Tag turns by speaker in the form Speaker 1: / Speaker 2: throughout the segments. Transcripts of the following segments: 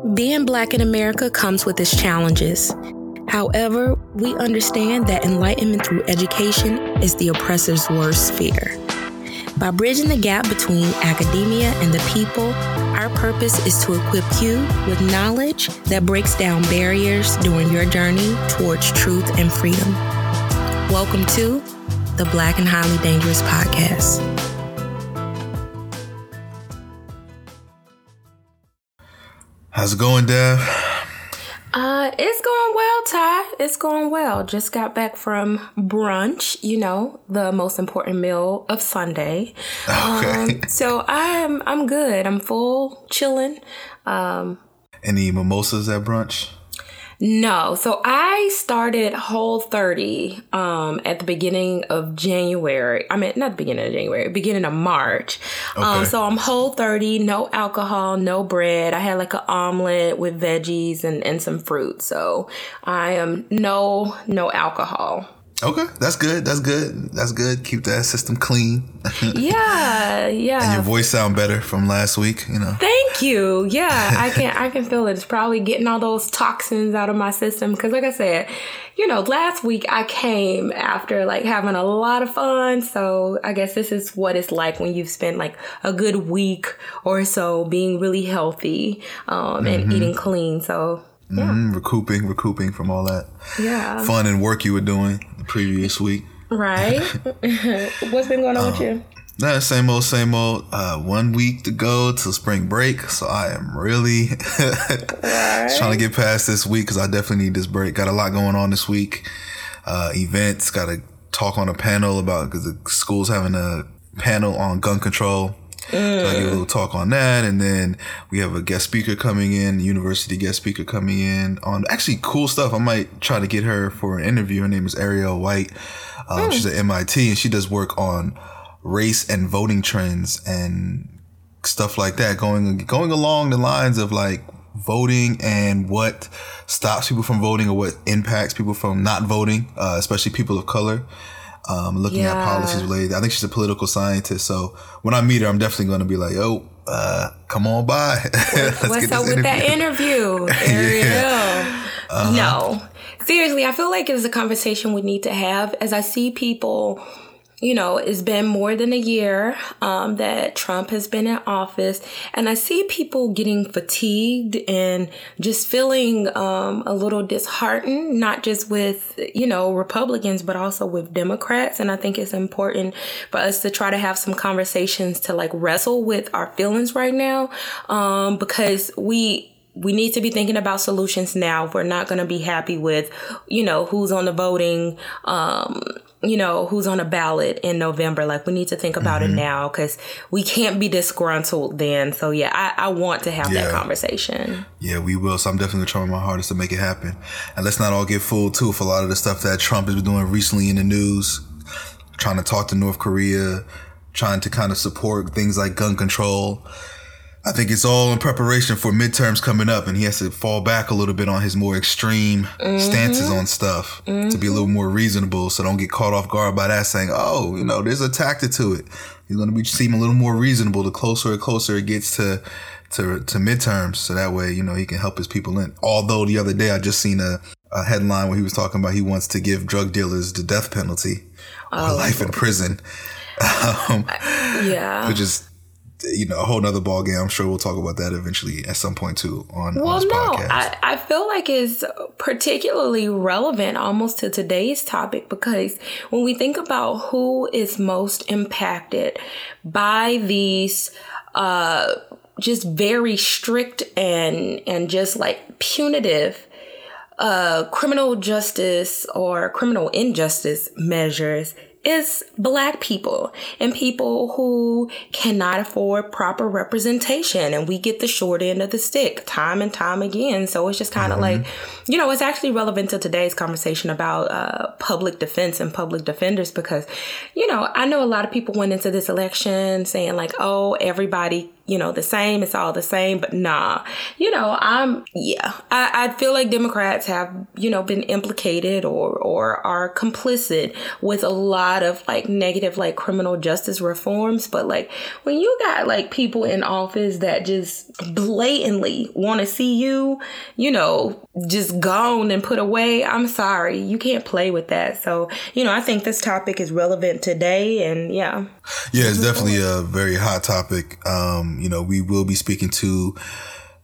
Speaker 1: Being black in America comes with its challenges. However, we understand that enlightenment through education is the oppressor's worst fear. By bridging the gap between academia and the people, our purpose is to equip you with knowledge that breaks down barriers during your journey towards truth and freedom. Welcome to the Black and Highly Dangerous Podcast.
Speaker 2: How's it going, Dev?
Speaker 1: Uh, it's going well, Ty. It's going well. Just got back from brunch, you know, the most important meal of Sunday.
Speaker 2: Okay.
Speaker 1: Um, so I'm I'm good. I'm full, chilling. Um,
Speaker 2: Any mimosas at brunch?
Speaker 1: No. So I started Whole 30 um, at the beginning of January. I mean, not the beginning of January, beginning of March. Um,
Speaker 2: Okay.
Speaker 1: so I'm Whole 30, no alcohol, no bread. I had like an omelet with veggies and, and some fruit. So I am no, no alcohol.
Speaker 2: Okay, that's good. That's good. That's good. Keep that system clean.
Speaker 1: Yeah, yeah.
Speaker 2: And your voice sound better from last week. You know.
Speaker 1: Thank you. Yeah, I can I can feel it. It's probably getting all those toxins out of my system because, like I said, you know, last week I came after like having a lot of fun. So I guess this is what it's like when you've spent like a good week or so being really healthy um, and eating clean. So yeah,
Speaker 2: Mm, recouping, recouping from all that
Speaker 1: yeah,
Speaker 2: fun and work you were doing previous week.
Speaker 1: right. What's been going on with you?
Speaker 2: Nah, same old, same old. Uh, one week to go to spring break, so I am really trying to get past this week because I definitely need this break. Got a lot going on this week. Uh, events. Got to talk on a panel about because the school's having a panel on gun control. So I give a little talk on that, and then we have a guest speaker coming in, university guest speaker coming in on actually cool stuff. I might try to get her for an interview. Her name is Ariel White. Um, She's at MIT, and she does work on race and voting trends and stuff like that. Going going along the lines of like voting and what stops people from voting or what impacts people from not voting, uh, especially people of color um, looking at policies related. I think she's a political scientist. So when I meet her, I'm definitely going to be like, "Yo, uh, come on by.
Speaker 1: What's up with that interview? Ariel?
Speaker 2: Uh-huh.
Speaker 1: No. Seriously, I feel like it's a conversation we need to have as I see people, you know, it's been more than a year um, that Trump has been in office, and I see people getting fatigued and just feeling um, a little disheartened, not just with, you know, Republicans, but also with Democrats. And I think it's important for us to try to have some conversations to like wrestle with our feelings right now um, because we we need to be thinking about solutions now. We're not going to be happy with, you know, who's on the voting, um, you know, who's on a ballot in November. Like, we need to think about
Speaker 2: Mm-hmm.
Speaker 1: it now because we can't be disgruntled then. So, yeah, I, I want to have that conversation.
Speaker 2: Yeah, we will. So I'm definitely trying my hardest to make it happen. And let's not all get fooled too with a lot of the stuff that Trump has been doing recently in the news, trying to talk to North Korea, trying to kind of support things like gun control. I think it's all in preparation for midterms coming up, and he has to fall back a little bit on his more extreme stances on stuff to be a little more reasonable. So don't get caught off guard by that, saying, "Oh, you know, there's a tactic to it." He's going to be seem a little more reasonable the closer and closer it gets to to to midterms, so that way you know he can help his people in. Although the other day I just seen a, a headline where he was talking about he wants to give drug dealers the death penalty or life in prison, um,
Speaker 1: Yeah.
Speaker 2: which is you know a whole nother ball game. I'm sure we'll talk about that eventually at some point too on, on
Speaker 1: Well,
Speaker 2: this
Speaker 1: no. I, I feel like it's particularly relevant almost to today's topic because when we think about who is most impacted by these uh, just very strict and and just like punitive uh, criminal justice or criminal injustice measures is black people and people who cannot afford proper representation and we get the short end of the stick time and time again. So it's just kind of like you know it's actually relevant to today's conversation about uh, public defense and public defenders because you know i know a lot of people went into this election saying like oh everybody you know, the same. It's all the same. But nah, you know, I'm, yeah, I, I feel like Democrats have, you know, been implicated or, or are complicit with a lot of like negative, like criminal justice reforms. But like when you got like people in office that just blatantly want to see you, you know, just gone and put away, I'm sorry. You can't play with that. So, you know, I think this topic is relevant today. And yeah.
Speaker 2: Yeah, it's definitely a very hot topic. Um, you know, we will be speaking to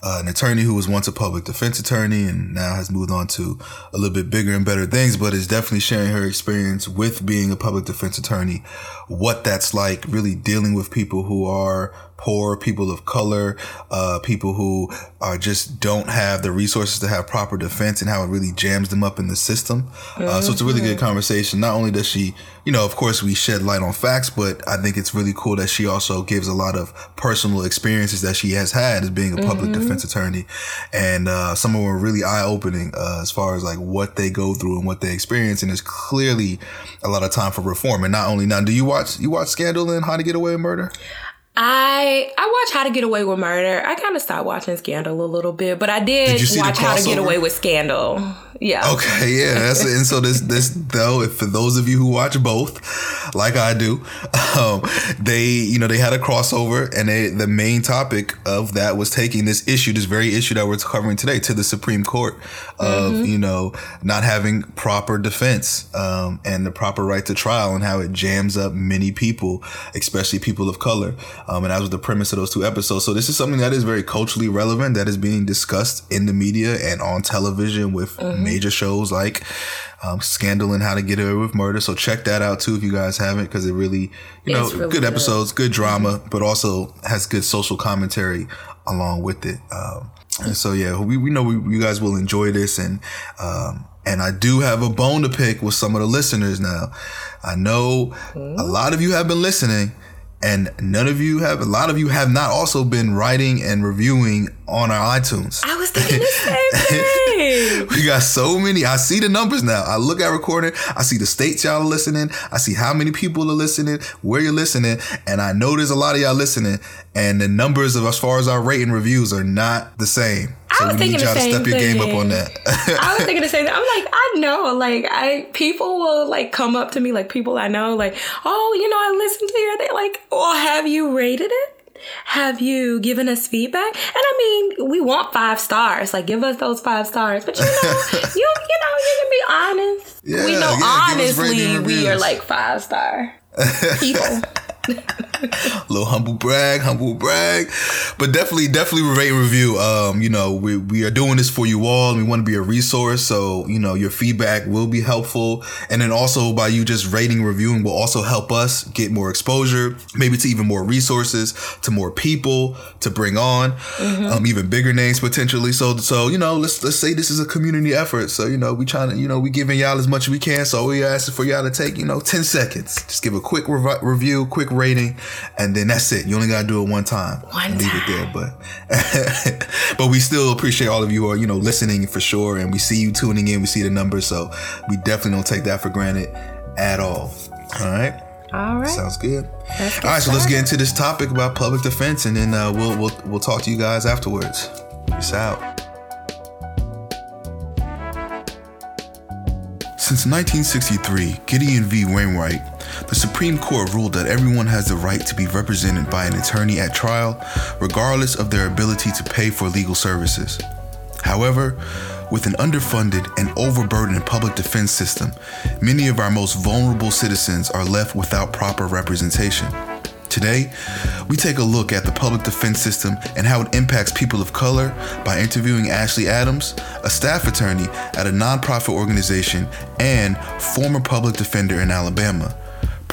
Speaker 2: uh, an attorney who was once a public defense attorney and now has moved on to a little bit bigger and better things, but is definitely sharing her experience with being a public defense attorney, what that's like really dealing with people who are poor, people of color, uh, people who are just don't have the resources to have proper defense and how it really jams them up in the system. Mm-hmm. Uh, so it's a really good conversation. Not only does she, you know, of course we shed light on facts, but I think it's really cool that she also gives a lot of personal experiences that she has had as being a public mm-hmm. defense attorney. And, uh, some of them were really eye opening, uh, as far as like what they go through and what they experience. And there's clearly a lot of time for reform. And not only now, do you watch, you watch Scandal and How to Get Away with Murder?
Speaker 1: I I watch How to Get Away with Murder. I kind of stopped watching Scandal a little bit, but I did, did watch How to Get Away with Scandal. Yeah.
Speaker 2: Okay. Yeah. That's and so this this though, if for those of you who watch both, like I do, um, they you know they had a crossover, and they, the main topic of that was taking this issue, this very issue that we're covering today, to the Supreme Court of mm-hmm. you know not having proper defense um, and the proper right to trial, and how it jams up many people, especially people of color. Um, and that was the premise of those two episodes. So this is something that is very culturally relevant, that is being discussed in the media and on television with. Mm-hmm major shows like um, Scandal and How to Get Away with Murder. So check that out too if you guys haven't, because it really, you know, really good, good episodes, good drama, but also has good social commentary along with it. Um, and so yeah, we, we know we, you guys will enjoy this, and um, and I do have a bone to pick with some of the listeners now. I know a lot of you have been listening and none of you have a lot of you have not also been writing and reviewing on our iTunes.
Speaker 1: I was thinking the same thing.
Speaker 2: we got so many. I see the numbers now. I look at recording. I see the states y'all are listening. I see how many people are listening, where you're listening, and I know there's a lot of y'all listening. And the numbers of as far as our rating reviews are not the same.
Speaker 1: So I was thinking the same step your thing. game up on that. I was thinking the same thing. I'm like, I know, like, I people will like come up to me, like people I know, like, oh, you know, I listened to your They like, well, have you rated it? Have you given us feedback? And I mean, we want five stars. Like, give us those five stars. But you know, you you know, you can be honest. Yeah, we know yeah, honestly we are like five star people.
Speaker 2: little humble brag, humble brag. But definitely, definitely rate and review. Um, you know, we, we are doing this for you all and we want to be a resource. So, you know, your feedback will be helpful. And then also by you just rating, reviewing will also help us get more exposure, maybe to even more resources, to more people to bring on, mm-hmm. um, even bigger names potentially. So, so, you know, let's, let's say this is a community effort. So, you know, we trying to, you know, we giving y'all as much as we can. So we asking for y'all to take, you know, 10 seconds. Just give a quick rev- review, quick rating and then that's it. You only gotta do it one time.
Speaker 1: One
Speaker 2: leave
Speaker 1: time.
Speaker 2: it there. But but we still appreciate all of you who are, you know, listening for sure. And we see you tuning in, we see the numbers. So we definitely don't take that for granted at all. All right.
Speaker 1: All right.
Speaker 2: Sounds good. All right, started. so let's get into this topic about public defense and then uh, we'll we'll we'll talk to you guys afterwards. Peace out. Since 1963, Gideon v. Wainwright the Supreme Court ruled that everyone has the right to be represented by an attorney at trial, regardless of their ability to pay for legal services. However, with an underfunded and overburdened public defense system, many of our most vulnerable citizens are left without proper representation. Today, we take a look at the public defense system and how it impacts people of color by interviewing Ashley Adams, a staff attorney at a nonprofit organization and former public defender in Alabama.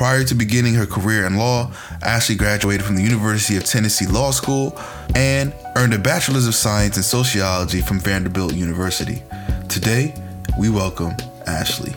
Speaker 2: Prior to beginning her career in law, Ashley graduated from the University of Tennessee Law School and earned a Bachelor's of Science in Sociology from Vanderbilt University. Today, we welcome Ashley.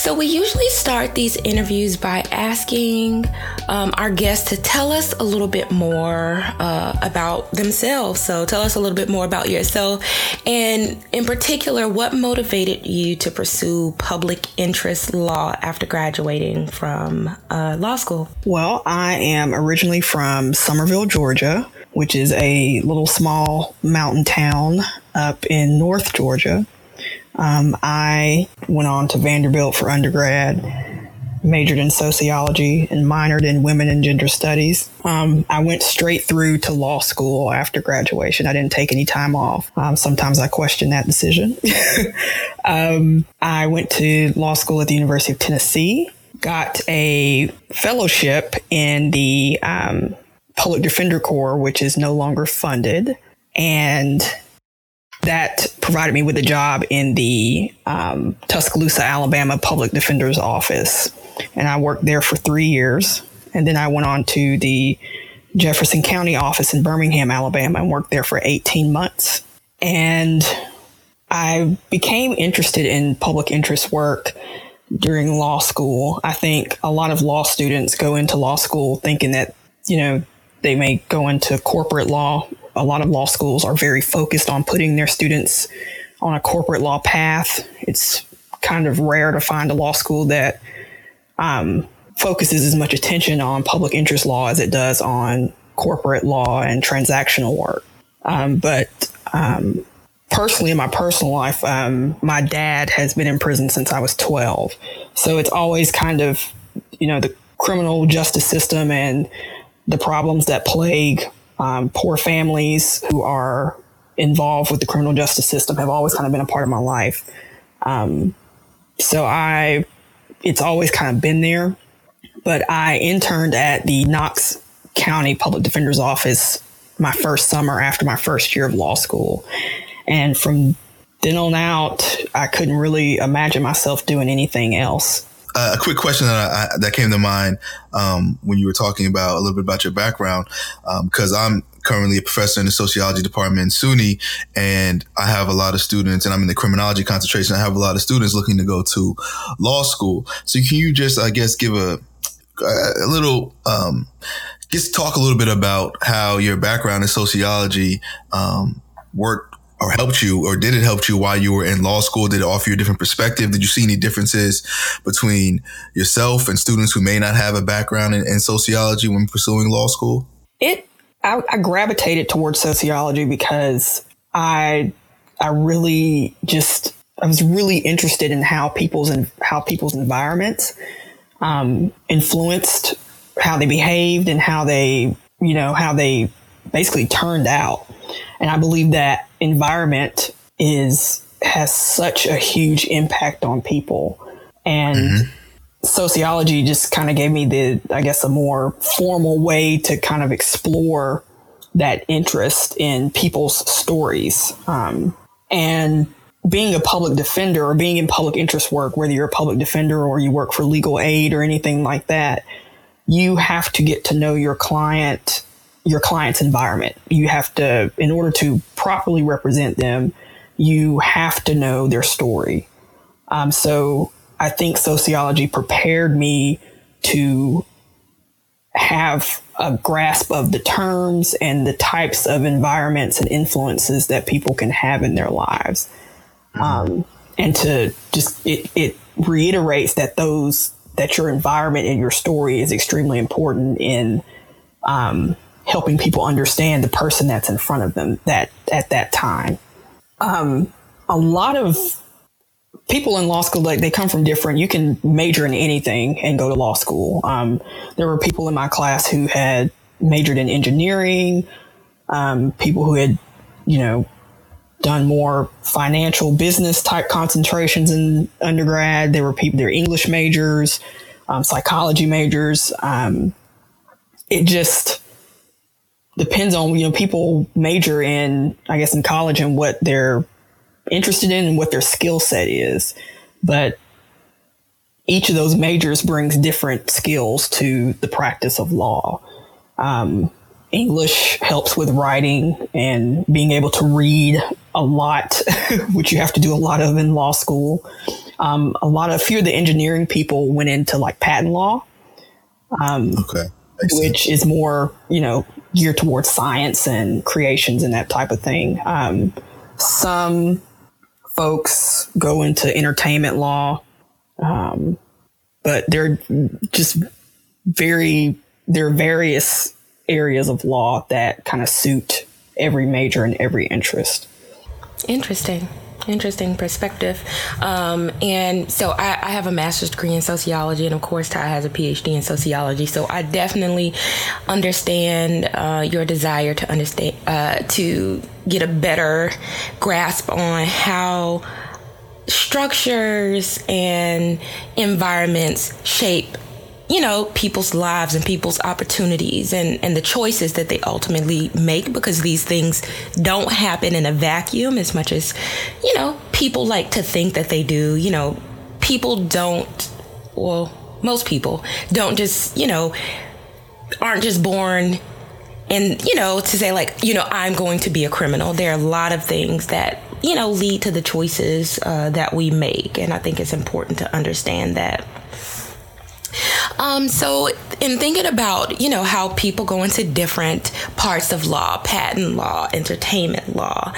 Speaker 1: So, we usually start these interviews by asking um, our guests to tell us a little bit more uh, about themselves. So tell us a little bit more about yourself, and in particular, what motivated you to pursue public interest law after graduating from uh, law school.
Speaker 3: Well, I am originally from Summerville, Georgia, which is a little small mountain town up in North Georgia. Um, I went on to Vanderbilt for undergrad, majored in sociology, and minored in women and gender studies. Um, I went straight through to law school after graduation. I didn't take any time off. Um, sometimes I question that decision. Um, I went to law school at the University of Tennessee, got a fellowship in the um, Public Defender Corps, which is no longer funded. And that provided me with a job in the um, Tuscaloosa, Alabama Public Defender's Office. And I worked there for three years. And then I went on to the Jefferson County office in Birmingham, Alabama, and worked there for 18 months. And I became interested in public interest work during law school. I think a lot of law students go into law school thinking that, you know, they may go into corporate law a lot of law schools are very focused on putting their students on a corporate law path. It's kind of rare to find a law school that um, focuses as much attention on public interest law as it does on corporate law and transactional work. Um, but um, personally, in my personal life, um, my dad has been in prison since I was 12. So it's always kind of, you know, the criminal justice system and the problems that plague um, poor families who are involved with the criminal justice system have always kind of been a part of my life. Um, so I, it's always kind of been there. But I interned at the Knox County Public Defender's Office my first summer after my first year of law school. And from then on out, I couldn't really imagine myself doing anything else.
Speaker 2: A quick question that I, that came to mind um, when you were talking about a little bit about your background, because um, I'm currently a professor in the sociology department in SUNY, and I have a lot of students, and I'm in the criminology concentration. I have a lot of students looking to go to law school. So can you just, I guess, give a a little um, just talk a little bit about how your background in sociology um, worked or helped you or did it help you while you were in law school? Did it offer you a different perspective? Did you see any differences between yourself and students who may not have a background in, in sociology when pursuing law school?
Speaker 3: It, I, I gravitated towards sociology because I, I really just, I was really interested in how people's and how people's environments um, influenced how they behaved and how they, you know, how they basically turned out. And I believe that environment is has such a huge impact on people. And mm-hmm. sociology just kind of gave me the, I guess, a more formal way to kind of explore that interest in people's stories. Um, and being a public defender or being in public interest work, whether you're a public defender or you work for legal aid or anything like that, you have to get to know your client your client's environment. You have to, in order to properly represent them, you have to know their story. Um, so I think sociology prepared me to have a grasp of the terms and the types of environments and influences that people can have in their lives. Mm-hmm. Um, and to just, it, it reiterates that those, that your environment and your story is extremely important in, um, helping people understand the person that's in front of them that at that time. Um, a lot of people in law school, like they come from different, you can major in anything and go to law school. Um, there were people in my class who had majored in engineering, um, people who had, you know, done more financial business type concentrations in undergrad. There were people, they're English majors, um, psychology majors. Um, it just, depends on you know people major in I guess in college and what they're interested in and what their skill set is, but each of those majors brings different skills to the practice of law. Um, English helps with writing and being able to read a lot, which you have to do a lot of in law school. Um, a lot of few of the engineering people went into like patent law. Um, okay which is more, you know, geared towards science and creations and that type of thing. Um, some folks go into entertainment law, um, but they're just very, there are various areas of law that kind of suit every major and every interest.
Speaker 1: Interesting interesting perspective. Um, and so I, I, have a master's degree in sociology, and of course, Ty has a PhD in sociology. So I definitely understand uh, your desire to understand uh, to get a better grasp on how structures and environments shape you know, people's lives and people's opportunities and, and the choices that they ultimately make because these things don't happen in a vacuum as much as, you know, people like to think that they do. You know, people don't, well, most people don't just, you know, aren't just born and, you know, to say, like, you know, I'm going to be a criminal. There are a lot of things that, you know, lead to the choices uh, that we make. And I think it's important to understand that. Um, so, in thinking about, you know, how people go into different parts of law, patent law, entertainment law,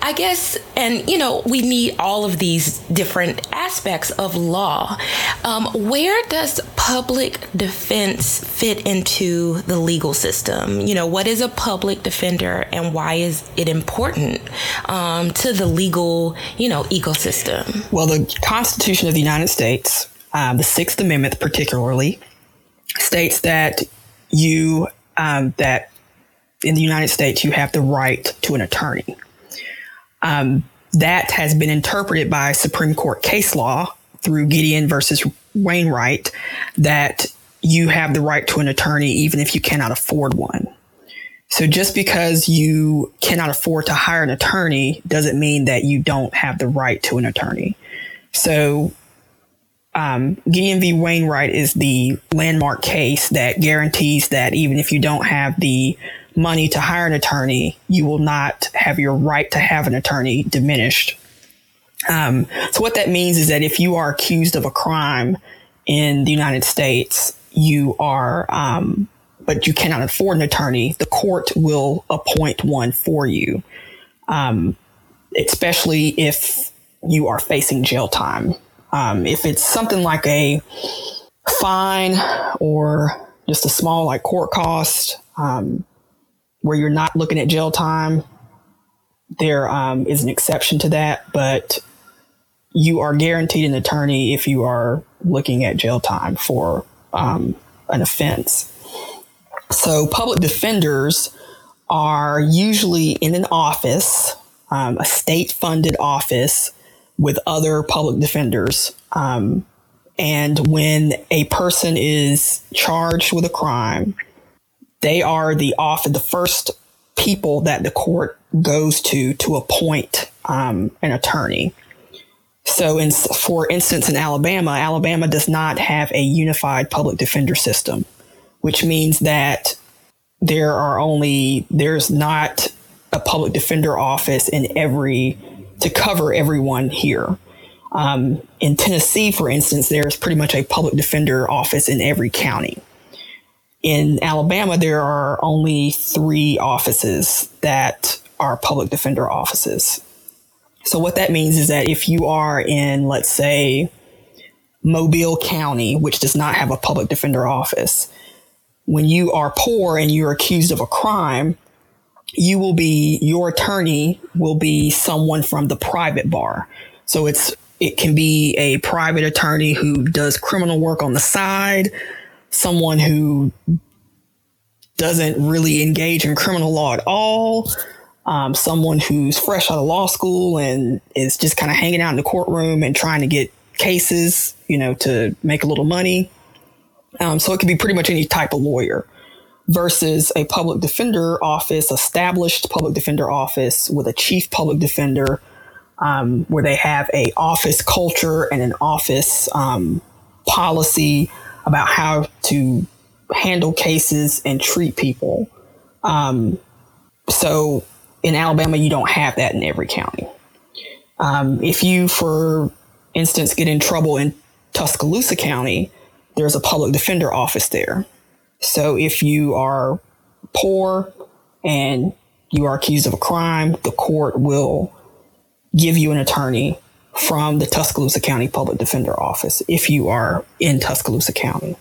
Speaker 1: I guess, and, you know, we need all of these different aspects of law. Um, where does public defense fit into the legal system? You know, what is a public defender and why is it important um, to the legal, you know, ecosystem?
Speaker 3: Well, the Constitution of the United States um, the Sixth Amendment, particularly, states that you um, that in the United States you have the right to an attorney. Um, that has been interpreted by Supreme Court case law through Gideon versus Wainwright that you have the right to an attorney even if you cannot afford one. So just because you cannot afford to hire an attorney doesn't mean that you don't have the right to an attorney. So um, Gideon v. Wainwright is the landmark case that guarantees that even if you don't have the money to hire an attorney, you will not have your right to have an attorney diminished. Um, so what that means is that if you are accused of a crime in the United States, you are, um, but you cannot afford an attorney, the court will appoint one for you, um, especially if you are facing jail time. Um, if it's something like a fine or just a small like court cost um, where you're not looking at jail time, there um, is an exception to that, but you are guaranteed an attorney if you are looking at jail time for um, an offense. So public defenders are usually in an office, um, a state funded office with other public defenders. Um, and when a person is charged with a crime, they are the often the first people that the court goes to to appoint um, an attorney. So, in, for instance, in Alabama, Alabama does not have a unified public defender system, which means that there are only there's not a public defender office in every to cover everyone here. Um, in Tennessee, for instance, there's pretty much a public defender office in every county. In Alabama, there are only three offices that are public defender offices. So, what that means is that if you are in, let's say, Mobile County, which does not have a public defender office, when you are poor and you're accused of a crime, you will be your attorney will be someone from the private bar. So it's it can be a private attorney who does criminal work on the side, someone who doesn't really engage in criminal law at all, um, someone who's fresh out of law school and is just kind of hanging out in the courtroom and trying to get cases, you know, to make a little money. Um, so it could be pretty much any type of lawyer versus a public defender office, established public defender office with a chief public defender, um, where they have a office culture and an office um, policy about how to handle cases and treat people. Um, so in Alabama, you don't have that in every county. Um, if you, for instance, get in trouble in Tuscaloosa County, there's a public defender office there So if you are poor and you are accused of a crime, the court will give you an attorney from the Tuscaloosa County Public Defender Office if you are in Tuscaloosa County.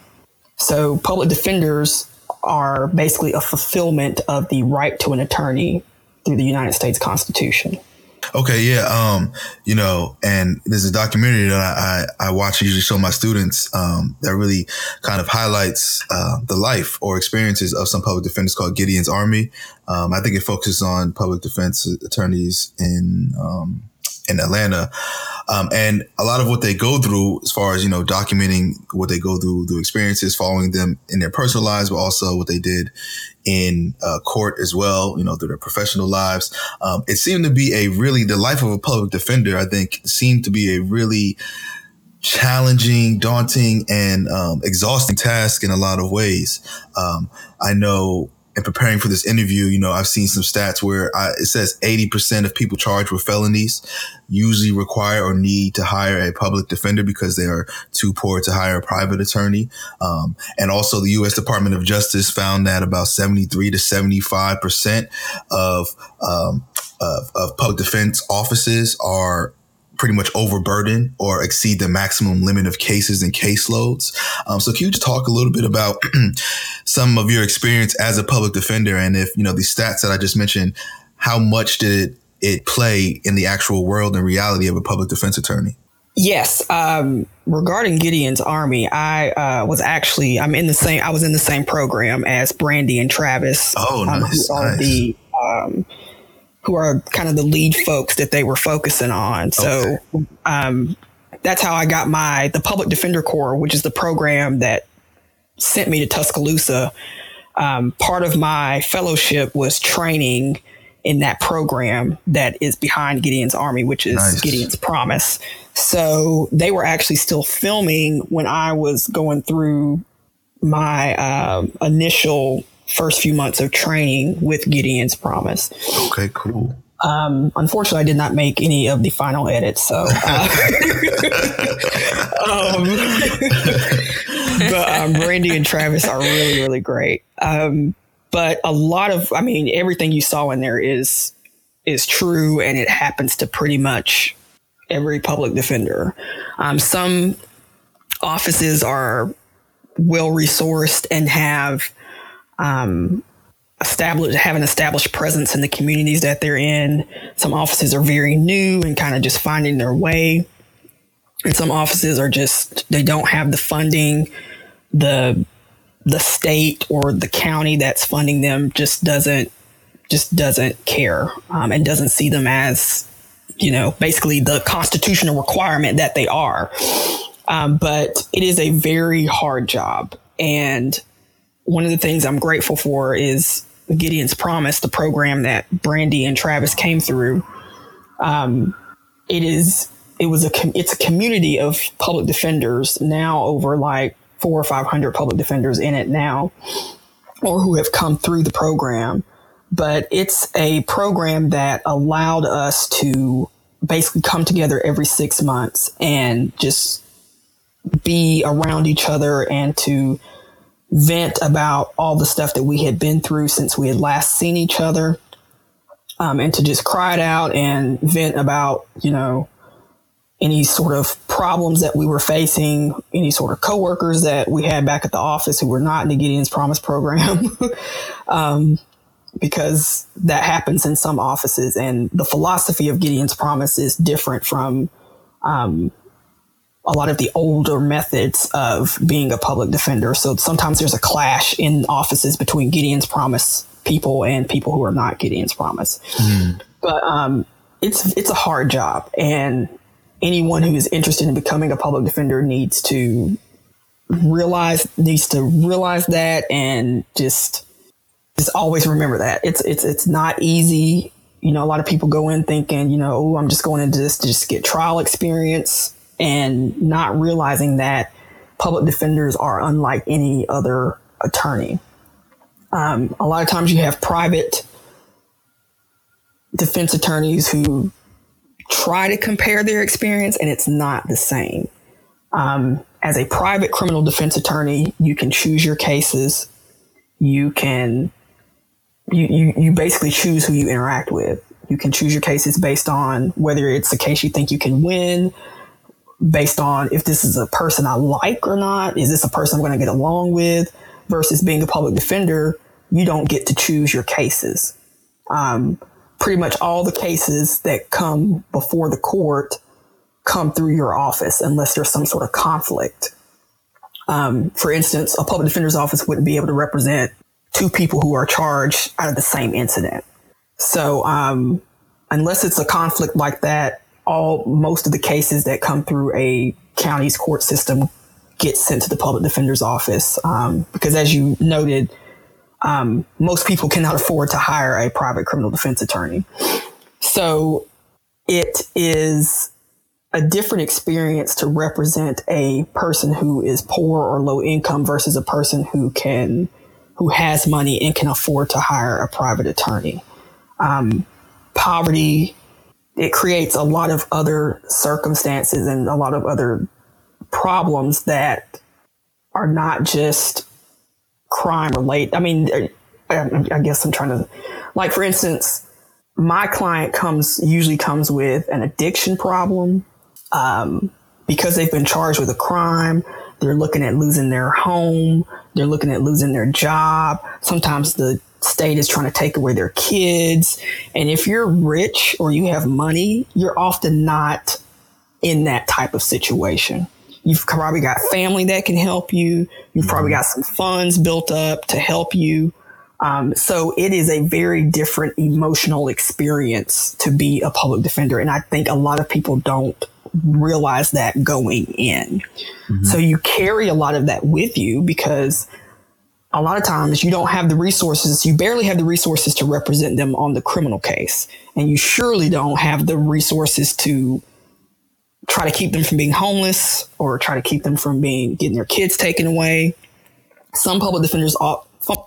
Speaker 3: So public defenders are basically a fulfillment of the right to an attorney through the United States Constitution.
Speaker 2: Okay, yeah. Um, you know, and there's a documentary that I, I, I watch usually show my students um, that really kind of highlights uh, the life or experiences of some public defenders called Gideon's Army. Um, I think it focuses on public defense attorneys in um, in Atlanta. Um, and a lot of what they go through, as far as, you know, documenting what they go through, the experiences, following them in their personal lives, but also what they did in uh, court as well, you know, through their professional lives. Um, it seemed to be a really, the life of a public defender, I think, seemed to be a really challenging, daunting, and um, exhausting task in a lot of ways. Um, I know in preparing for this interview, you know, I've seen some stats where I, it says 80% of people charged with felonies usually require or need to hire a public defender because they are too poor to hire a private attorney. Um, and also the U.S. Department of Justice found that about 73 to 75% of, um, of, of public defense offices are pretty much overburden or exceed the maximum limit of cases and caseloads. Um, so can you just talk a little bit about some of your experience as a public defender and if, you know, the stats that I just mentioned, how much did it play in the actual world and reality of a public defense attorney?
Speaker 3: Yes. Um, regarding Gideon's Army, I uh, was actually I'm in the same I was in the same program as Brandy and Travis.
Speaker 2: Oh, um, nice.
Speaker 3: Who are
Speaker 2: nice.
Speaker 3: the um, who are kind of the lead folks that they were focusing on. So okay. um, that's how I got my the Public Defender Corps, which is the program that sent me to Tuscaloosa. Um, part of my fellowship was training in that program that is behind Gideon's Army, which is nice. Gideon's Promise. So they were actually still filming when I was going through my uh, initial first few months of training with Gideon's Promise.
Speaker 2: Okay, cool.
Speaker 3: Um, unfortunately, I did not make any of the final edits, so. Uh, um, but um, Brandy and Travis are really, really great. Um, but a lot of, I mean, everything you saw in there is is true, and it happens to pretty much every public defender. Um, some offices are well resourced and have um, established have an established presence in the communities that they're in. Some offices are very new and kind of just finding their way. And some offices are just they don't have the funding, the the state or the county that's funding them just doesn't just doesn't care um, and doesn't see them as you know basically the constitutional requirement that they are. Um, but it is a very hard job and one of the things I'm grateful for is Gideon's Promise, the program that Brandy and Travis came through. Um, it is it was a it's a community of public defenders now over like four or five hundred public defenders in it now, or who have come through the program. But it's a program that allowed us to basically come together every six months and just be around each other and to vent about all the stuff that we had been through since we had last seen each other. Um, and to just cry it out and vent about, you know, any sort of problems that we were facing, any sort of coworkers that we had back at the office who were not in the Gideon's Promise program. um, because that happens in some offices and the philosophy of Gideon's Promise is different from, um, a lot of the older methods of being a public defender. So sometimes there's a clash in offices between Gideon's Promise people and people who are not Gideon's Promise. Mm. But um, it's it's a hard job, and anyone who is interested in becoming a public defender needs to realize needs to realize that and just just always remember that it's it's it's not easy. You know, a lot of people go in thinking, you know, oh, I'm just going into this to just get trial experience and not realizing that public defenders are unlike any other attorney. Um, a lot of times you have private defense attorneys who try to compare their experience and it's not the same. Um, as a private criminal defense attorney, you can choose your cases you can you, you you basically choose who you interact with. You can choose your cases based on whether it's a case you think you can win, based on if this is a person I like or not. Is this a person I'm going to get along with? Versus being a public defender, you don't get to choose your cases. Um, pretty much all the cases that come before the court come through your office unless there's some sort of conflict. Um, for instance, a public defender's office wouldn't be able to represent two people who are charged out of the same incident. So, um, unless it's a conflict like that, all most of the cases that come through a county's court system get sent to the public defender's office um, because, as you noted, um, most people cannot afford to hire a private criminal defense attorney. So, it is a different experience to represent a person who is poor or low income versus a person who can who has money and can afford to hire a private attorney. Um, poverty it creates a lot of other circumstances and a lot of other problems that are not just crime related. I mean, I guess I'm trying to, like, for instance, my client comes usually comes with an addiction problem um, because they've been charged with a crime. They're looking at losing their home. They're looking at losing their job. Sometimes the state is trying to take away their kids. And if you're rich or you have money, you're often not in that type of situation. You've probably got family that can help you. You've probably got some funds built up to help you. Um, so it is a very different emotional experience to be a public defender. And I think a lot of people don't realize that going in. Mm-hmm. So you carry a lot of that with you because a lot of times you don't have the resources, you barely have the resources to represent them on the criminal case. And you surely don't have the resources to try to keep them from being homeless or try to keep them from being getting their kids taken away. Some public defenders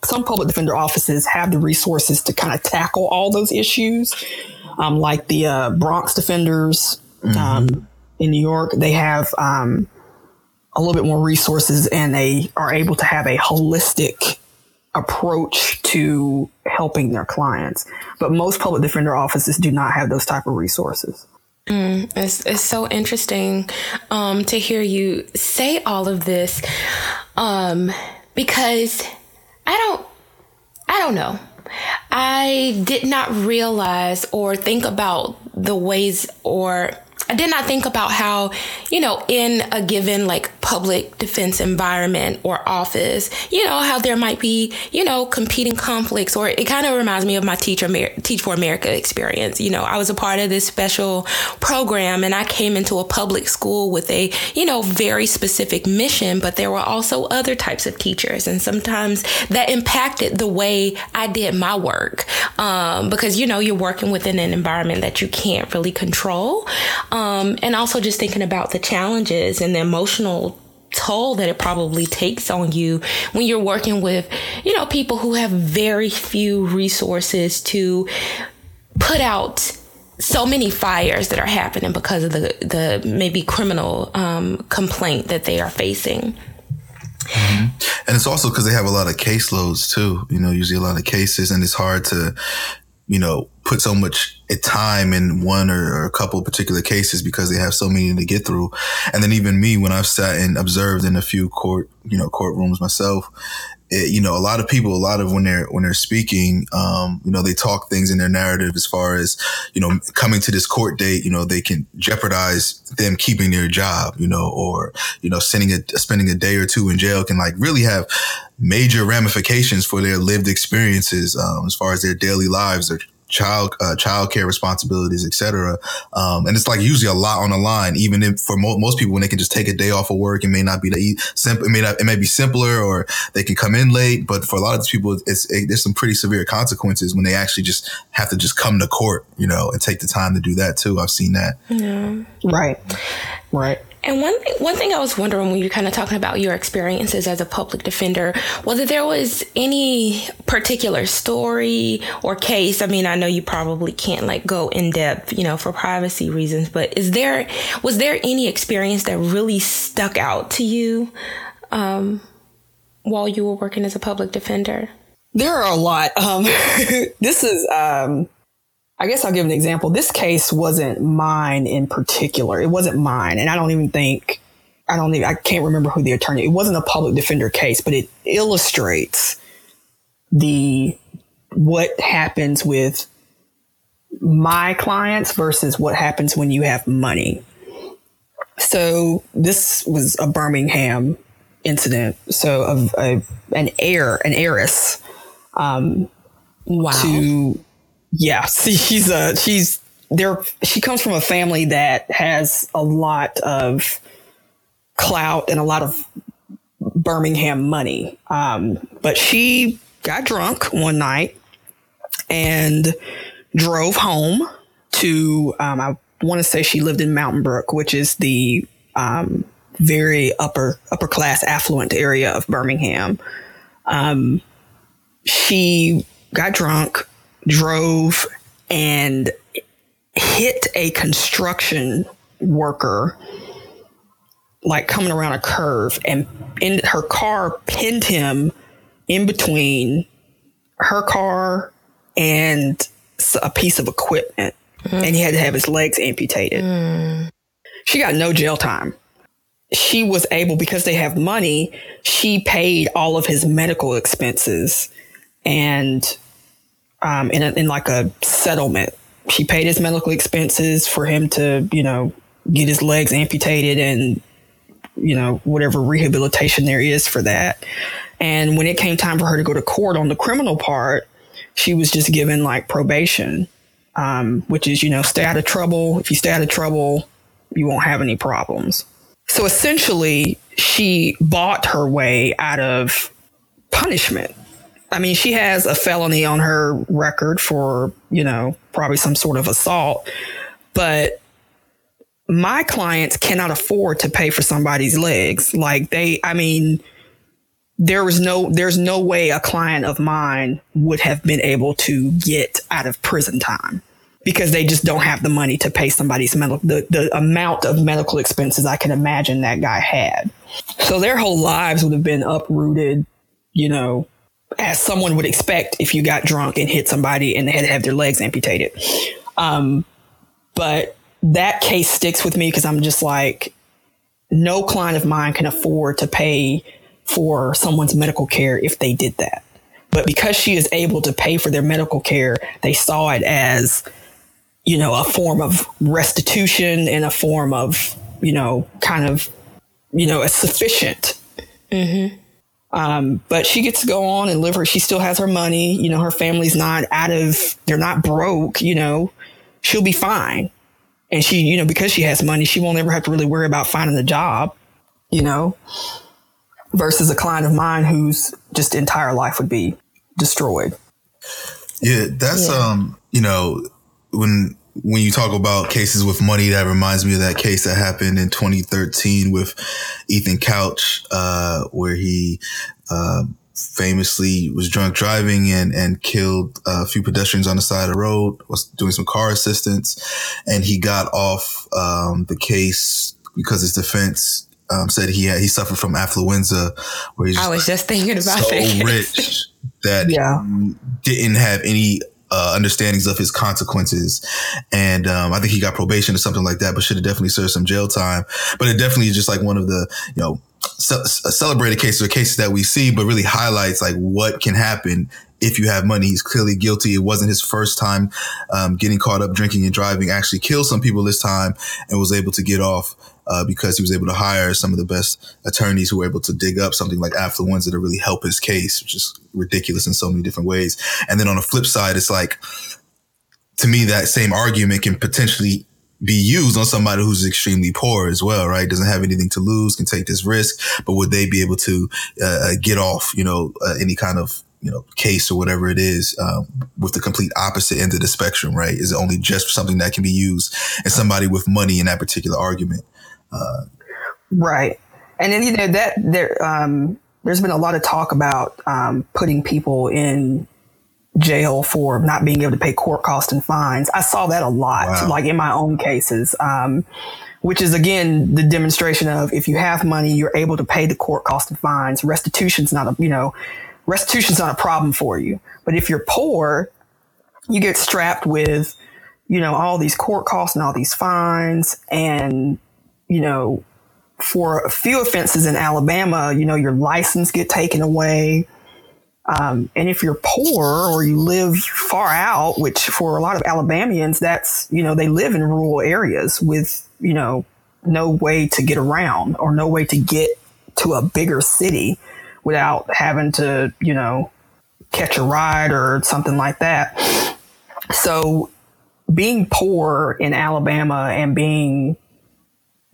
Speaker 3: some public defender offices have the resources to kind of tackle all those issues, um, like the uh, Bronx defenders. Mm-hmm. Um, in New York, they have um, a little bit more resources and they are able to have a holistic approach to helping their clients. But most public defender offices do not have those type of resources.
Speaker 1: Mm, it's, it's so interesting um, to hear you say all of this um, because I don't, I don't know. I did not realize or think about the ways or I did not think about how, you know, in a given like public defense environment or office, you know, how there might be, you know, competing conflicts or it kind of reminds me of my teacher Teach for America experience. You know, I was a part of this special program and I came into a public school with a, you know, very specific mission, but there were also other types of teachers and sometimes that impacted the way I did my work. Um, because, you know, you're working within an environment that you can't really control. Um, um, and also just thinking about the challenges and the emotional toll that it probably takes on you when you're working with, you know, people who have very few resources to put out so many fires that are happening because of the the maybe criminal um, complaint that they are facing.
Speaker 2: Mm-hmm. And it's also because they have a lot of caseloads too. You know, usually a lot of cases, and it's hard to, you know, put so much eh, time in one or, or, a couple particular cases because they have so many to get through. And then even me, when I've sat and observed in a few court, you know, courtrooms myself, it, you know, a lot of people, a lot of when they're when they're speaking, um, you know, they talk things in their narrative as far as, you know, coming to this court date, you know, they can jeopardize them keeping their job, you know, or you know, sending a spending a day or two in jail can like really have major ramifications for their lived experiences um, as far as their daily lives, or child uh, child care responsibilities, etc. Um, and it's like usually a lot on the line. Even if for mo- most people, when they can just take a day off of work, it may not be the simple. It may not. It may be simpler, or they can come in late. But for a lot of these people, it's it, there's some pretty severe consequences when they actually just have to just come to court, you know, and take the time to do that too. I've seen that.
Speaker 3: Yeah. Right. Right.
Speaker 1: And one thing, one thing I was wondering when you're kind of talking about your experiences as a public defender, whether there was any particular story or case. I mean, I know you probably can't like go in depth, you know, for privacy reasons, but is there, was there any experience that really stuck out to you? Um, while you were working as a public defender?
Speaker 3: There are a lot. Um, this is, um, I guess I'll give an example. This case wasn't mine in particular. It wasn't mine. And I don't even think, I don't even, I can't remember who the attorney, it wasn't a public defender case, but it illustrates the, what happens with my clients versus what happens when you have money. So this was a Birmingham incident. So of a, an heir, an heiress, um,
Speaker 1: Wow.
Speaker 3: to yeah, she's a she's there. She comes from a family that has a lot of clout and a lot of Birmingham money. Um, but she got drunk one night and drove home to um, I want to say she lived in Mountain Brook, which is the um, very upper upper class affluent area of Birmingham. Um, she got drunk, drove, and hit a construction worker like coming around a curve and in her car pinned him in between her car and a piece of equipment mm. and he had to have his legs amputated. Mm. She got no jail time. She was able because they have money she paid all of his medical expenses and um, in, a, in like a settlement. She paid his medical expenses for him to you know get his legs amputated and you know whatever rehabilitation there is for that. And when it came time for her to go to court on the criminal part she was just given like probation um, which is you know stay out of trouble. If you stay out of trouble you won't have any problems. So essentially she bought her way out of punishment I mean, she has a felony on her record for, you know, probably some sort of assault, but my clients cannot afford to pay for somebody's legs. Like they, I mean, there was no, there's no way a client of mine would have been able to get out of prison time because they just don't have the money to pay somebody's medical, the, the amount of medical expenses I can imagine that guy had. So their whole lives would have been uprooted, you know, as someone would expect if you got drunk and hit somebody and they had to have their legs amputated. Um, but that case sticks with me because I'm just like, no client of mine can afford to pay for someone's medical care if they did that. But because she is able to pay for their medical care, they saw it as, you know, a form of restitution and a form of, you know, kind of, you know, a sufficient um, but she gets to go on and live her. She still has her money. You know, her family's not out of. They're not broke. You know, she'll be fine. And she, you know, because she has money, she won't ever have to really worry about finding a job. You know, versus a client of mine whose just entire life would be destroyed.
Speaker 2: Yeah, that's um, you know, when when you talk about cases with money, that reminds me of that case that happened in 2013 with Ethan Couch, uh, where he uh, famously was drunk driving and and killed a few pedestrians on the side of the road. Was doing some car assistance, and he got off um, the case because his defense. Um, said he had, he suffered from affluenza, where he's
Speaker 1: I was just thinking about
Speaker 2: so
Speaker 1: that.
Speaker 2: rich that
Speaker 3: Yeah.
Speaker 2: didn't have any uh, understandings of his consequences. And um, I think he got probation or something like that, but should have definitely served some jail time. But it definitely is just like one of the, you know, ce- celebrated cases or cases that we see, but really highlights like what can happen if you have money. He's clearly guilty. It wasn't his first time um, getting caught up drinking and driving, actually killed some people this time and was able to get off. Uh, because he was able to hire some of the best attorneys who were able to dig up something like affluenza to really help his case, which is ridiculous in so many different ways. And then on the flip side, it's like, to me, that same argument can potentially be used on somebody who's extremely poor as well, right? Doesn't have anything to lose, can take this risk, but would they be able to uh, get off, you know, uh, any kind of you know case or whatever it is um, with the complete opposite end of the spectrum, right? Is it only just something that can be used and somebody with money in that particular argument?
Speaker 3: Right. And then, you know, that there, um, there's been a lot of talk about um, putting people in jail for not being able to pay court costs and fines. I saw that a lot, wow. like in my own cases. Um, which is again the demonstration of if you have money, you're able to pay the court costs and fines. Restitution's not a, you know, restitution's not a problem for you. But if you're poor, you get strapped with, you know, all these court costs and all these fines. And, you know, for a few offenses in Alabama, you know, your license get taken away. Um, and if you're poor or you live far out, which for a lot of Alabamians, that's, you know, they live in rural areas with, you know, no way to get around or no way to get to a bigger city without having to, you know, catch a ride or something like that. So being poor in Alabama and being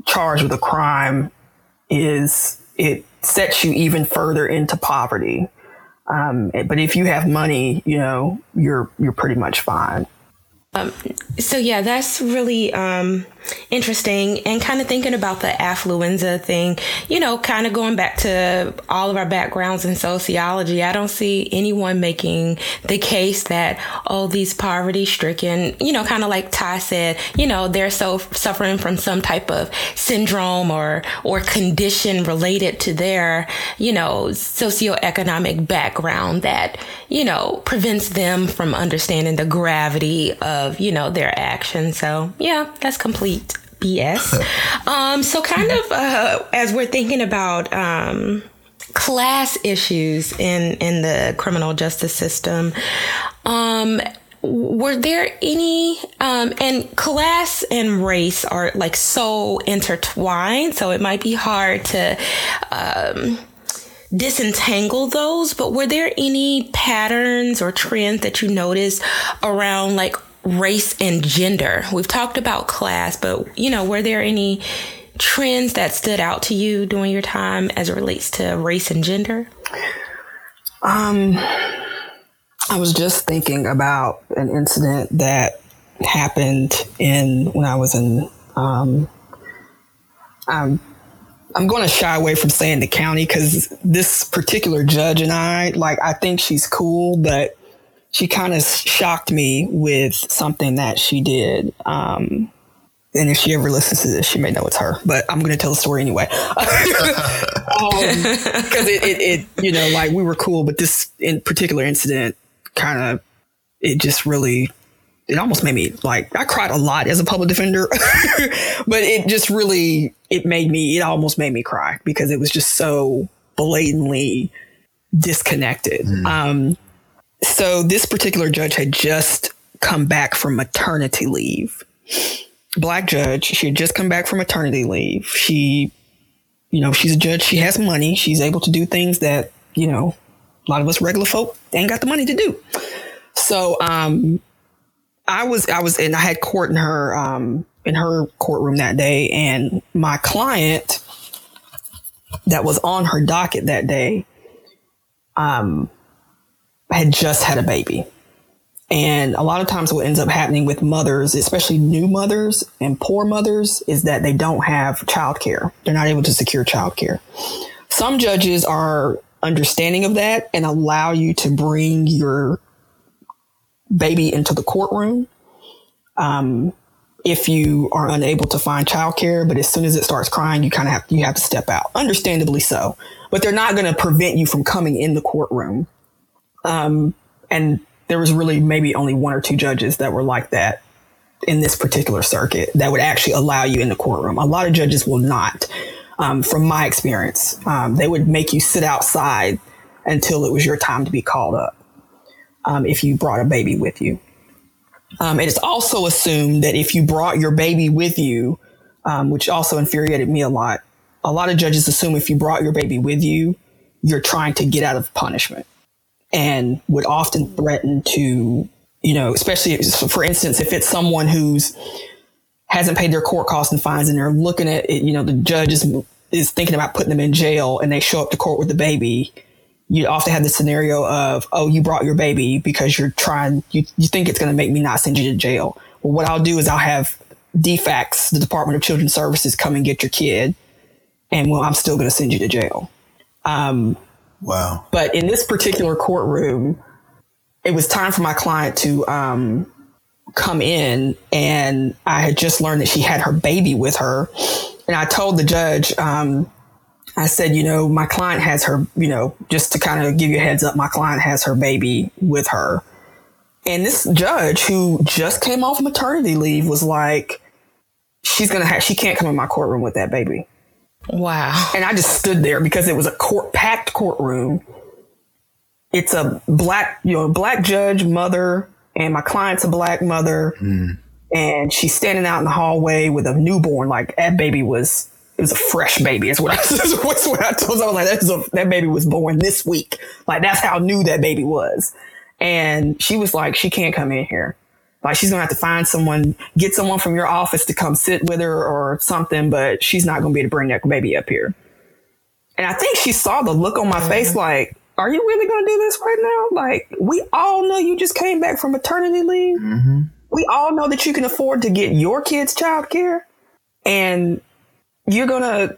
Speaker 3: charged with a crime is it sets you even further into poverty. Um, but if you have money, you know, you're you're pretty much fine.
Speaker 1: Um, so yeah, that's really um, interesting, and kind of thinking about the affluenza thing. You know, kind of going back to all of our backgrounds in sociology. I don't see anyone making the case that oh, these poverty-stricken, you know, kind of like Ty said, you know, they're so suffering from some type of syndrome or or condition related to their, you know, socioeconomic background that you know prevents them from understanding the gravity of of, you know, their actions. So yeah, that's complete BS. um, so kind of, uh, as we're thinking about, um, class issues in, in the criminal justice system, um, were there any um, and class and race are like so intertwined so it might be hard to um, disentangle those but were there any patterns or trends that you noticed around like race and gender. We've talked about class, but you know, were there any trends that stood out to you during your time as it relates to race and gender?
Speaker 3: Um, I was just thinking about an incident that happened in when I was in. Um, I'm I'm going to shy away from saying the county because this particular judge and I, like, I think she's cool, but she kind of shocked me with something that she did. Um, and if she ever listens to this, she may know it's her, but I'm going to tell the story anyway. Because um, it, it, it, you know, like we were cool, but this in particular incident kind of, it just really, it almost made me like, I cried a lot as a public defender, but it just really, it made me, it almost made me cry because it was just so blatantly disconnected. Mm. Um, so this particular judge had just come back from maternity leave. Black judge, she had just come back from maternity leave. She, you know, she's a judge. She has money. She's able to do things that, you know, a lot of us regular folk ain't got the money to do. So, um, I was, I was, and I had court in her, um, in her courtroom that day, and my client that was on her docket that day, um, had just had a baby. And a lot of times what ends up happening with mothers, especially new mothers and poor mothers, is that they don't have childcare. They're not able to secure childcare. Some judges are understanding of that and allow you to bring your baby into the courtroom. Um, if you are unable to find childcare, but as soon as it starts crying, you kind of have you have to step out. Understandably so, but they're not going to prevent you from coming in the courtroom um, and there was really maybe only one or two judges that were like that in this particular circuit that would actually allow you in the courtroom. A lot of judges will not. Um, from my experience, um, they would make you sit outside until it was your time to be called up um, if you brought a baby with you. Um, it's also assumed that if you brought your baby with you, um, which also infuriated me a lot, a lot of judges assume if you brought your baby with you, you're trying to get out of punishment and would often threaten to, you know, especially for instance, if it's someone who's hasn't paid their court costs and fines and they're looking at it, you know, the judge is, is thinking about putting them in jail and they show up to court with the baby. You often have the scenario of, oh, you brought your baby because you're trying, you, you think it's going to make me not send you to jail. Well, what I'll do is I'll have DFACS, the Department of Children's Services, come and get your kid. And well, I'm still going to send you to jail. Um,
Speaker 2: Wow.
Speaker 3: But in this particular courtroom, it was time for my client to um, come in, and I had just learned that she had her baby with her, and I told the judge. Um, I said, you know, my client has her, you know, just to kind of give you a heads up, my client has her baby with her. And this judge who just came off maternity leave was like, she's going to have, she can't come in my courtroom with that baby.
Speaker 1: Wow.
Speaker 3: And I just stood there because it was a court packed courtroom. It's a black, you know, black judge mother, and my client's a black mother. Mm. And she's standing out in the hallway with a newborn. Like that baby was, it was a fresh baby. Is what I, that's what I told. Her. I was like, that's a, that baby was born this week. Like that's how new that baby was. And she was like, she can't come in here. Like she's gonna have to find someone, get someone from your office to come sit with her or something, but she's not gonna be able to bring that baby up here. And I think she saw the look on my mm-hmm. face like, are you really gonna do this right now? Like, we all know you just came back from maternity leave. Mm-hmm. We all know that you can afford to get your kids child care. And you're gonna,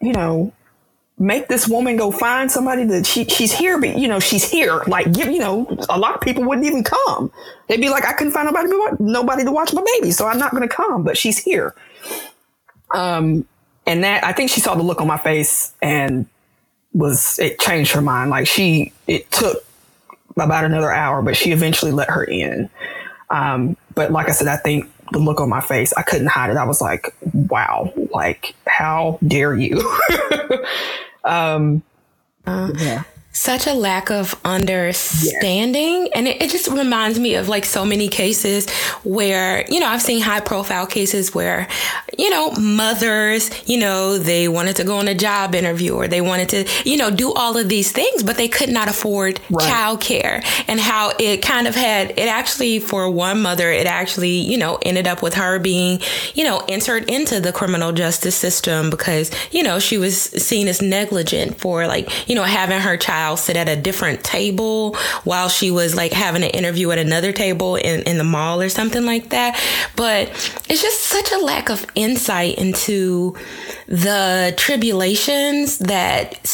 Speaker 3: you know, make this woman go find somebody that she she's here, but you know she's here. Like give you know a lot of people wouldn't even come. They'd be like, I couldn't find nobody nobody to watch my baby, so I'm not going to come. But she's here. Um, and that I think she saw the look on my face and was it changed her mind. Like she it took about another hour, but she eventually let her in. Um, but like I said, I think the look on my face, I couldn't hide it. I was like, wow, like, how dare you?
Speaker 1: Um, uh, yeah such a lack of understanding. Yeah. And it, it, just reminds me of like so many cases where, you know, I've seen high profile cases where, you know, mothers, you know, they wanted to go on a job interview or they wanted to, you know, do all of these things, but they could not afford right. childcare and how it kind of had, it actually, for one mother, it actually, you know, ended up with her being, you know, entered into the criminal justice system because, you know, she was seen as negligent for like, you know, having her child sit at a different table while she was like having an interview at another table in, in the mall or something like that. But it's just such a lack of insight into the tribulations that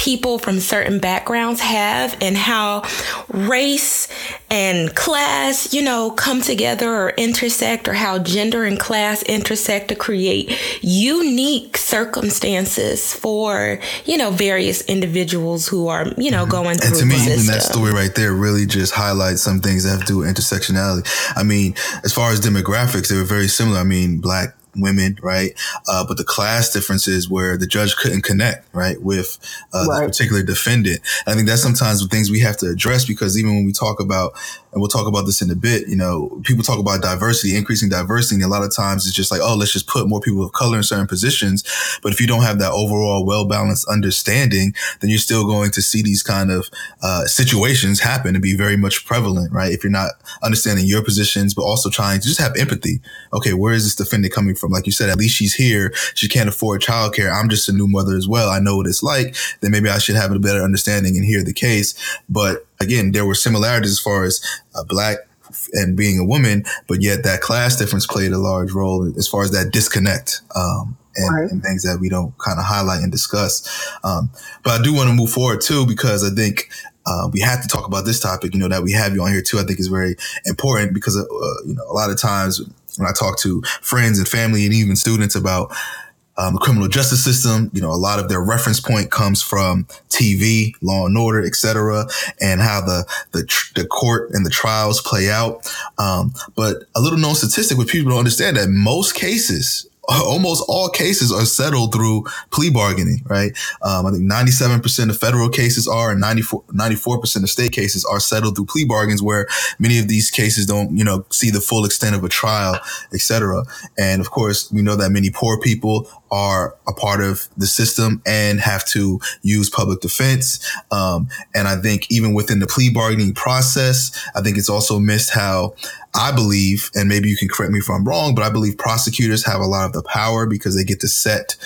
Speaker 1: people from certain backgrounds have and how race and class, you know, come together or intersect or how gender and class intersect to create unique circumstances for, you know, various individuals who are, you know, mm-hmm. going through
Speaker 2: And to me, even that story right there really just highlights some things that have to do with intersectionality. I mean, as far as demographics, they were very similar. I mean, black women, right? Uh, but the class differences where the judge couldn't connect, right, with uh, right. the particular defendant. I think that's sometimes the things we have to address because even when we talk about, and we'll talk about this in a bit, you know, people talk about diversity, increasing diversity, and a lot of times it's just like, oh, let's just put more people of color in certain positions. But if you don't have that overall well balanced understanding, then you're still going to see these kind of uh, situations happen and be very much prevalent, right? If you're not understanding your positions, but also trying to just have empathy. Okay, where is this defendant coming from? Like you said, at least she's here. She can't afford childcare. I'm just a new mother as well. I know what it's like. Then maybe I should have a better understanding and hear the case. But again, there were similarities as far as a black and being a woman, but yet that class difference played a large role as far as that disconnect. Um, and, right. and, things that we don't kind of highlight and discuss. Um, but I do want to move forward too, because I think uh, we have to talk about this topic, you know, that we have you on here too. I think is very important because, uh, you know, a lot of times when I talk to friends and family and even students about um, the criminal justice system, you know, a lot of their reference point comes from TV, Law and Order, etc., and how the the, tr- the court and the trials play out. Um, but a little known statistic, which people don't understand, that most cases almost all cases are settled through plea bargaining, right? Um, I think 97% of federal cases are and 94, 94% of state cases are settled through plea bargains where many of these cases don't, you know, see the full extent of a trial, etc. And of course, we know that many poor people are a part of the system and have to use public defense. Um, and I think even within the plea bargaining process, I think it's also missed how I believe, and maybe you can correct me if I'm wrong, but I believe prosecutors have a lot of the power because they get to set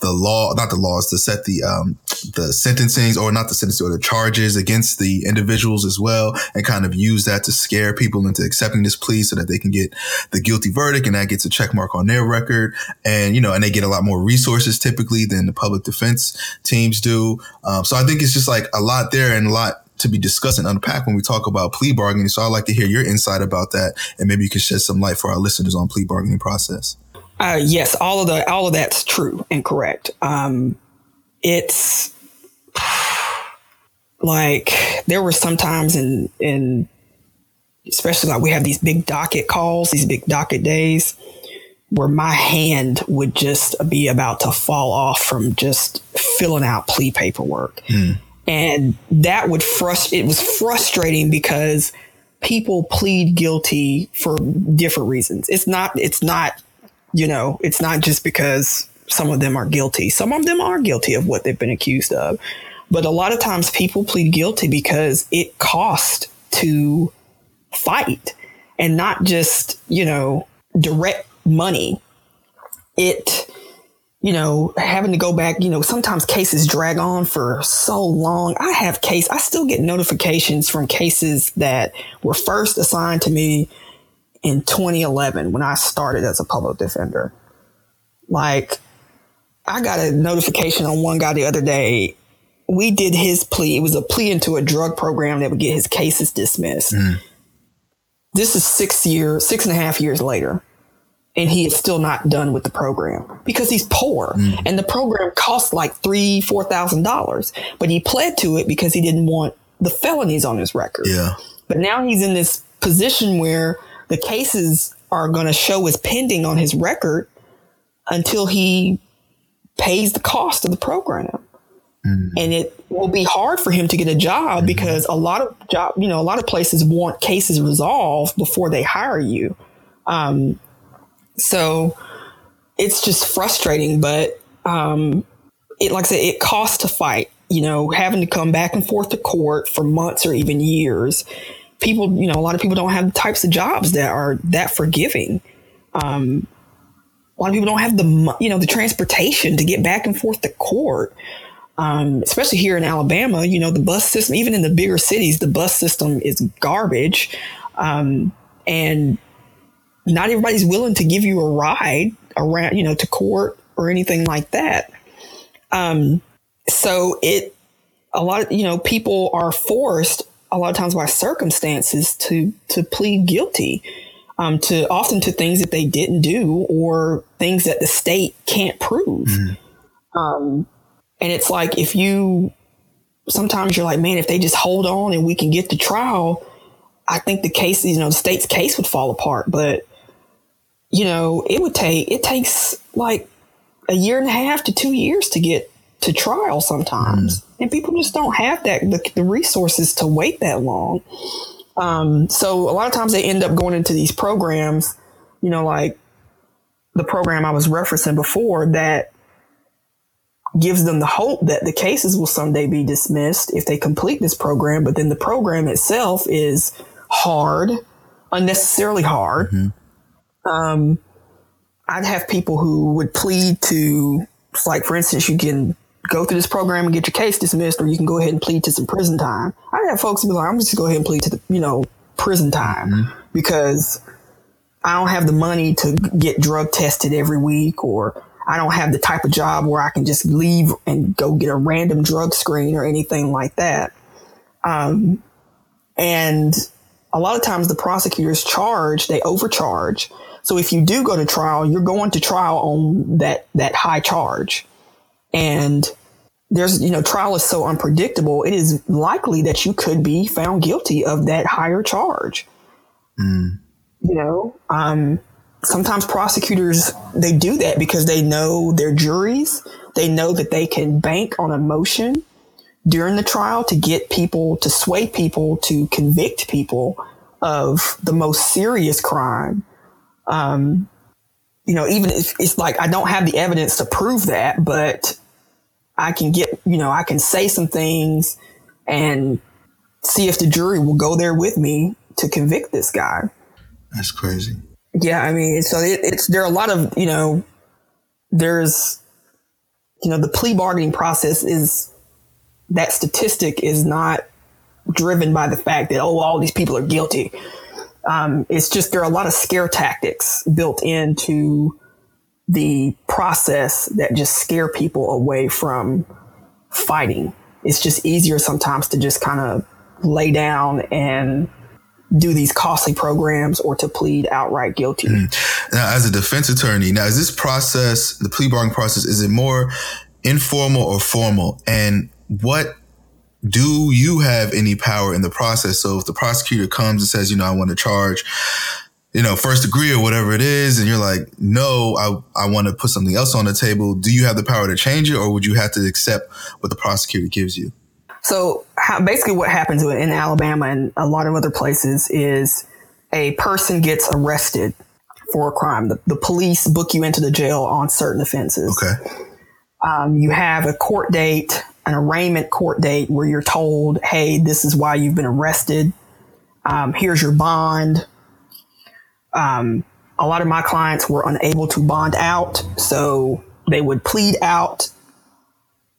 Speaker 2: the law, not the laws, to set the um, the sentencings or not the sentencing or the charges against the individuals as well, and kind of use that to scare people into accepting this plea so that they can get the guilty verdict, and that gets a check mark on their record, and you know, and they get a lot more resources typically than the public defense teams do. Um, so I think it's just like a lot there and a lot to be discussed and unpacked when we talk about plea bargaining. So I'd like to hear your insight about that, and maybe you can shed some light for our listeners on plea bargaining process.
Speaker 3: Uh, yes, all of the all of that's true and correct. Um, it's like there were some times in in especially like we have these big docket calls, these big docket days where my hand would just be about to fall off from just filling out plea paperwork. Mm. And that would frustrate, it was frustrating because people plead guilty for different reasons. It's not, it's not, you know, it's not just because some of them are guilty. Some of them are guilty of what they've been accused of. But a lot of times people plead guilty because it cost to fight and not just, you know, direct money. It, you know, having to go back, you know, sometimes cases drag on for so long. I have case, I still get notifications from cases that were first assigned to me in 2011 when I started as a public defender. Like, I got a notification on one guy the other day. We did his plea. It was a plea into a drug program that would get his cases dismissed. Mm. This is six years, six and a half years later and he is still not done with the program because he's poor mm. and the program costs like three four thousand dollars but he pled to it because he didn't want the felonies on his record
Speaker 2: yeah
Speaker 3: but now he's in this position where the cases are going to show as pending on his record until he pays the cost of the program mm. and it will be hard for him to get a job mm. because a lot of job you know a lot of places want cases resolved before they hire you um, so it's just frustrating, but um, it like I said, it costs to fight. You know, having to come back and forth to court for months or even years. People, you know, a lot of people don't have the types of jobs that are that forgiving. Um, a lot of people don't have the you know the transportation to get back and forth to court. Um, especially here in Alabama, you know, the bus system, even in the bigger cities, the bus system is garbage. Um, and not everybody's willing to give you a ride around, you know, to court or anything like that. Um, so it, a lot of, you know, people are forced a lot of times by circumstances to, to plead guilty, um, to often to things that they didn't do or things that the state can't prove. Mm-hmm. Um, and it's like, if you, sometimes you're like, man, if they just hold on and we can get to trial, I think the case, you know, the state's case would fall apart. But you know, it would take, it takes like a year and a half to two years to get to trial sometimes. Mm. And people just don't have that, the, the resources to wait that long. Um, so a lot of times they end up going into these programs, you know, like the program I was referencing before that gives them the hope that the cases will someday be dismissed if they complete this program. But then the program itself is hard, unnecessarily hard. Mm-hmm um, I'd have people who would plead to, like, for instance, you can go through this program and get your case dismissed, or you can go ahead and plead to some prison time. I'd have folks be like, I'm just going to go ahead and plead to the, you know, prison time mm-hmm. because I don't have the money to get drug tested every week, or I don't have the type of job where I can just leave and go get a random drug screen or anything like that. Um, and a lot of times the prosecutors charge, they overcharge so if you do go to trial, you're going to trial on that that high charge. And there's, you know, trial is so unpredictable. It is likely that you could be found guilty of that higher charge. Mm. You know, um, sometimes prosecutors they do that because they know their juries. They know that they can bank on emotion during the trial to get people to sway people to convict people of the most serious crime um, you know, even if it's like I don't have the evidence to prove that, but I can get, you know, I can say some things and see if the jury will go there with me to convict this guy.
Speaker 2: That's crazy.
Speaker 3: Yeah, I mean, so it, it's there are a lot of you know, there's, you know, the plea bargaining process is that statistic is not driven by the fact that oh all these people are guilty um, it's just there are a lot of scare tactics built into the process that just scare people away from fighting. It's just easier sometimes to just kind of lay down and do these costly programs or to plead outright guilty. Mm.
Speaker 2: Now, as a defense attorney, now is this process, the plea bargaining process, is it more informal or formal? And what do you have any power in the process? So if the prosecutor comes and says, you know, I want to charge, you know, first degree or whatever it is, and you're like, no, I, I want to put something else on the table. Do you have the power to change it or would you have to accept what the prosecutor gives you?
Speaker 3: So how, basically what happens in Alabama and a lot of other places is a person gets arrested for a crime. The, the police book you into the jail on certain offenses.
Speaker 2: Okay.
Speaker 3: Um, you have a court date an arraignment court date where you're told, hey, this is why you've been arrested. Um, here's your bond. Um, a lot of my clients were unable to bond out, so they would plead out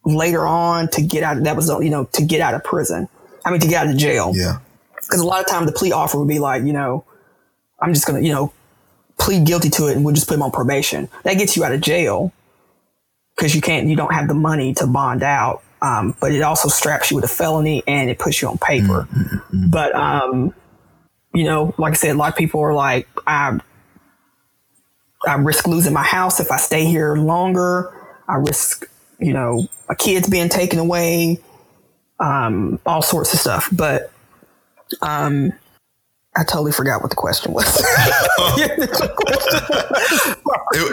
Speaker 3: later on to get out. That was, you know, to get out of prison. I mean, to get out of jail.
Speaker 2: Yeah.
Speaker 3: Because a lot of time the plea offer would be like, you know, I'm just gonna, you know, plead guilty to it and we'll just put him on probation. That gets you out of jail because you can't, you don't have the money to bond out. Um, but it also straps you with a felony and it puts you on paper. Mm-hmm. But, um, you know, like I said, a lot of people are like, I, I risk losing my house if I stay here longer. I risk, you know, my kids being taken away, um, all sorts of stuff. But, um, I totally forgot what the question was. it,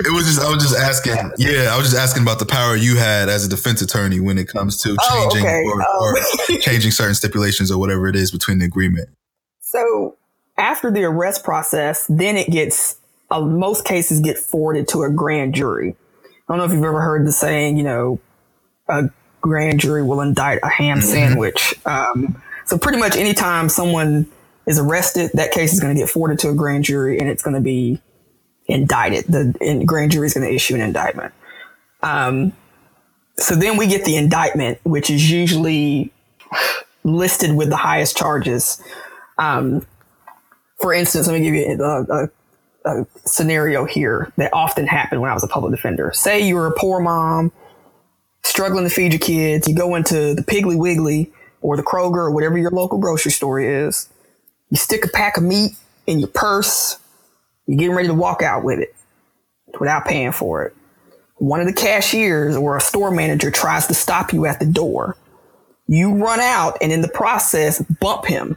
Speaker 2: it, was just I was just asking. Yeah, I was just asking about the power you had as a defense attorney when it comes to oh, changing oh, okay. or, um, or changing certain stipulations or whatever it is between the agreement.
Speaker 3: So after the arrest process, then it gets uh, most cases get forwarded to a grand jury. I don't know if you've ever heard the saying, you know, a grand jury will indict a ham mm-hmm. sandwich. Um, so pretty much anytime someone is arrested, that case is going to get forwarded to a grand jury and it's going to be indicted. The grand jury is going to issue an indictment. Um, so then we get the indictment, which is usually listed with the highest charges. Um, for instance, let me give you a, a, a, scenario here that often happened when I was a public defender. Say you're a poor mom, struggling to feed your kids. You go into the Piggly Wiggly or the Kroger or whatever your local grocery store is you stick a pack of meat in your purse. You're getting ready to walk out with it without paying for it. One of the cashiers or a store manager tries to stop you at the door. You run out and in the process bump him.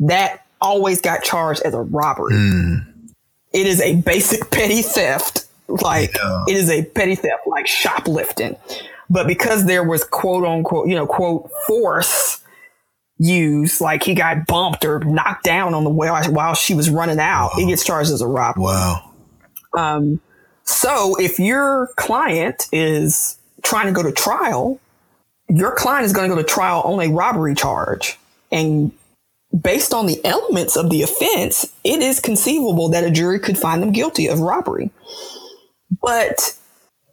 Speaker 3: That always got charged as a robbery. Mm. It is a basic petty theft. Like yeah. it is a petty theft, like shoplifting. But because there was quote unquote, you know, quote force used, like he got bumped or knocked down on the way while she was running out, wow. he gets charged as a robbery.
Speaker 2: Wow.
Speaker 3: Um, so if your client is trying to go to trial, your client is going to go to trial on a robbery charge. And based on the elements of the offense, it is conceivable that a jury could find them guilty of robbery. But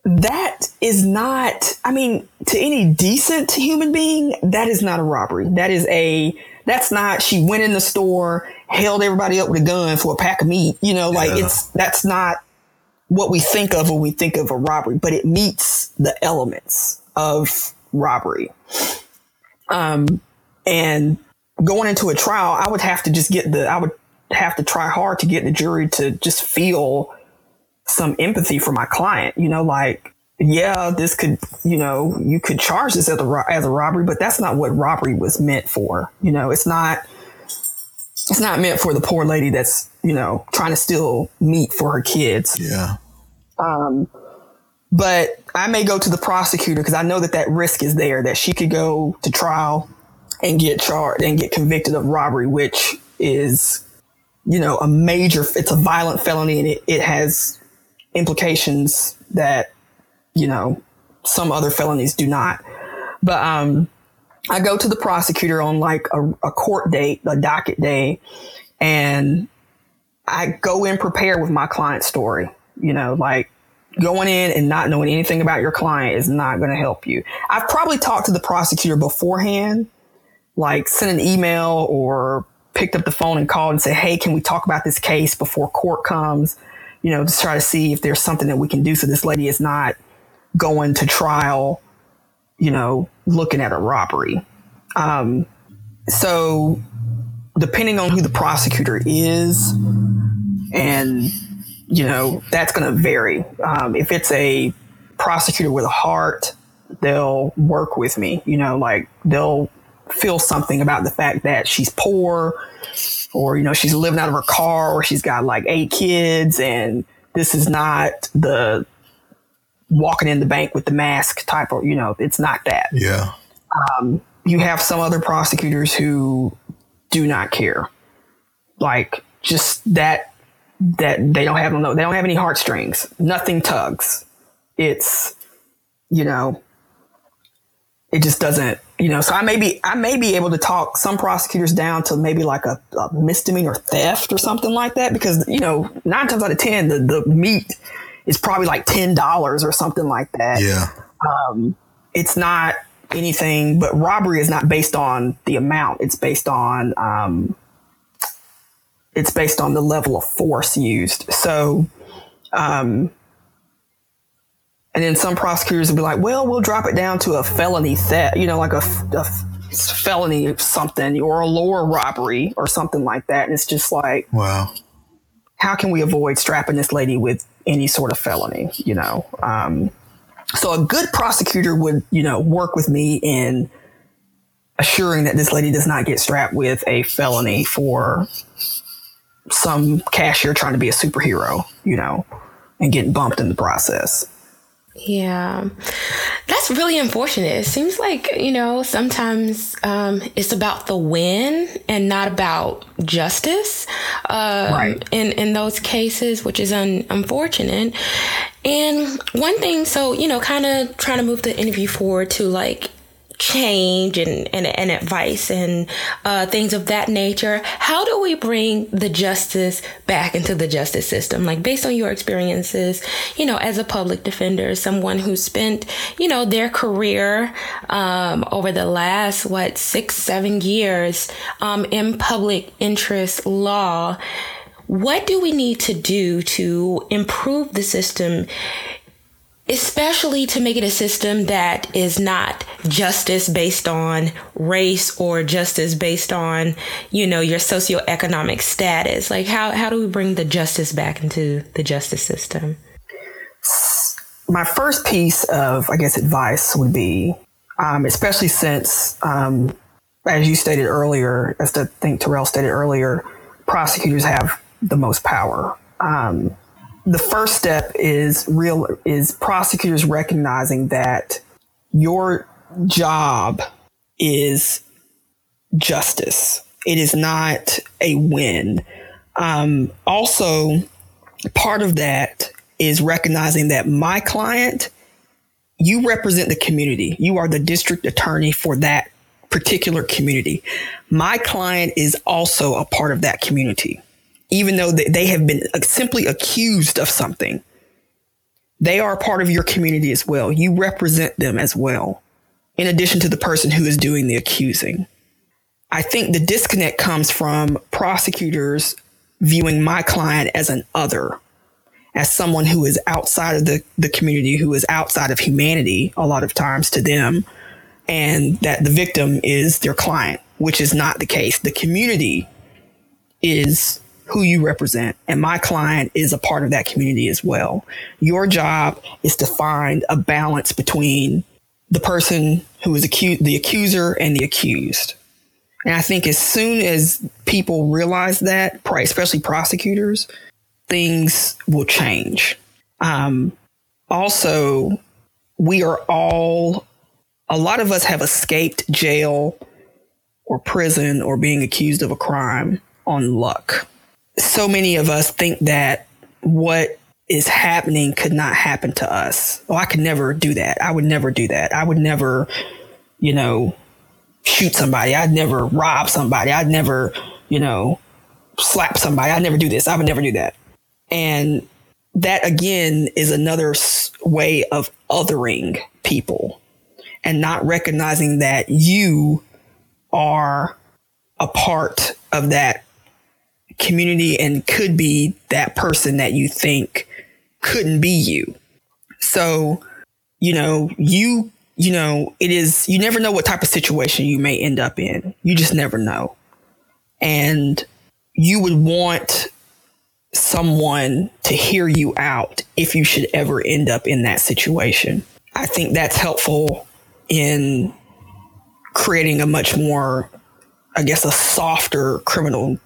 Speaker 3: that is not, I mean, to any decent human being, that is not a robbery. That is a, that's not, she went in the store, held everybody up with a gun for a pack of meat. You know, like yeah. it's, that's not what we think of when we think of a robbery, but it meets the elements of robbery. Um, and going into a trial, I would have to just get the, I would have to try hard to get the jury to just feel some empathy for my client, you know, like, yeah, this could, you know, you could charge this as a, as a robbery, but that's not what robbery was meant for. You know, it's not, it's not meant for the poor lady that's, you know, trying to steal meat for her kids.
Speaker 2: Yeah.
Speaker 3: Um, but I may go to the prosecutor because I know that that risk is there that she could go to trial and get charged and get convicted of robbery, which is, you know, a major, it's a violent felony and it, it has implications that, you know, some other felonies do not. But um, I go to the prosecutor on like a, a court date, a docket day, and I go in prepared with my client story. You know, like going in and not knowing anything about your client is not going to help you. I've probably talked to the prosecutor beforehand, like sent an email or picked up the phone and called and said, Hey, can we talk about this case before court comes? You know, to try to see if there's something that we can do so this lady is not going to trial, you know, looking at a robbery. Um, so depending on who the prosecutor is, and you know that's going to vary. Um, if it's a prosecutor with a heart, they'll work with me. You know, like they'll feel something about the fact that she's poor, or you know she's living out of her car, or she's got like eight kids, and this is not the walking in the bank with the mask type of you know it's not that.
Speaker 2: Yeah.
Speaker 3: Um, you have some other prosecutors who do not care. Like just that that they don't have no they don't have any heartstrings. Nothing tugs. It's you know it just doesn't you know so i may be i may be able to talk some prosecutors down to maybe like a, a misdemeanor theft or something like that because you know nine times out of ten the, the meat is probably like ten dollars or something like that.
Speaker 2: Yeah.
Speaker 3: um, it's not anything but robbery is not based on the amount. It's based on um, it's based on the level of force used. So um, and then some prosecutors will be like well we'll drop it down to a felony theft you know like a, a felony something or a lower robbery or something like that. And it's just like
Speaker 2: Wow.
Speaker 3: how can we avoid strapping this lady with any sort of felony you know? Um, so a good prosecutor would you know work with me in assuring that this lady does not get strapped with a felony for some cashier trying to be a superhero you know and getting bumped in the process
Speaker 1: Yeah, that's really unfortunate. It seems like, you know, sometimes um, it's about the win and not about justice uh,
Speaker 3: Right.
Speaker 1: in, in those cases, which is un- unfortunate. And one thing, so, you know, kind of trying to move the interview forward to like change and, and, and advice and uh, things of that nature. How do we bring the justice back into the justice system? Like based on your experiences, you know, as a public defender, someone who spent, you know, their career um, over the last, what, six, seven years um, in public interest law. What do we need to do to improve the system especially to make it a system that is not justice based on race or justice based on you know your socioeconomic status like how, how do we bring the justice back into the justice system
Speaker 3: my first piece of, I guess, advice would be, um, especially since, um, as you stated earlier, as I think Terrell stated earlier, prosecutors have the most power. Um, the first step is real is prosecutors recognizing that your job is justice. It is not a win. Um, also, part of that is recognizing that my client, you represent the community. You are the district attorney for that particular community. My client is also a part of that community. Even though they- have been simply accused of something, they are part of your community as well. You represent them as well, in addition to the person who is doing the accusing. I think the disconnect comes from prosecutors viewing my client as an other, as someone who is outside of the, the community, who is outside of humanity a lot of times to them, and that the victim is their client, which is not the case. The community is who you represent, and my client is a part of that community as well. Your job is to find a balance between the person who is accused, the accuser, and the accused. And I think as soon as people realize that, especially prosecutors, things will change. Um, also, we are all, a lot of us have escaped jail or prison or being accused of a crime on luck. So many of us think that what is happening could not happen to us. Oh, I could never do that. I would never do that. I would never, you know, shoot somebody. I'd never rob somebody. I'd never, you know, slap somebody. I'd never do this. I would never do that. And that again is another way of othering people and not recognizing that you are a part of that community and could be that person that you think couldn't be you. So, you know, you you know, it is, you never know what type of situation you may end up in. You just never know. And you would want someone to hear you out if you should ever end up in that situation. I think that's helpful in creating a much more, I guess, a softer criminal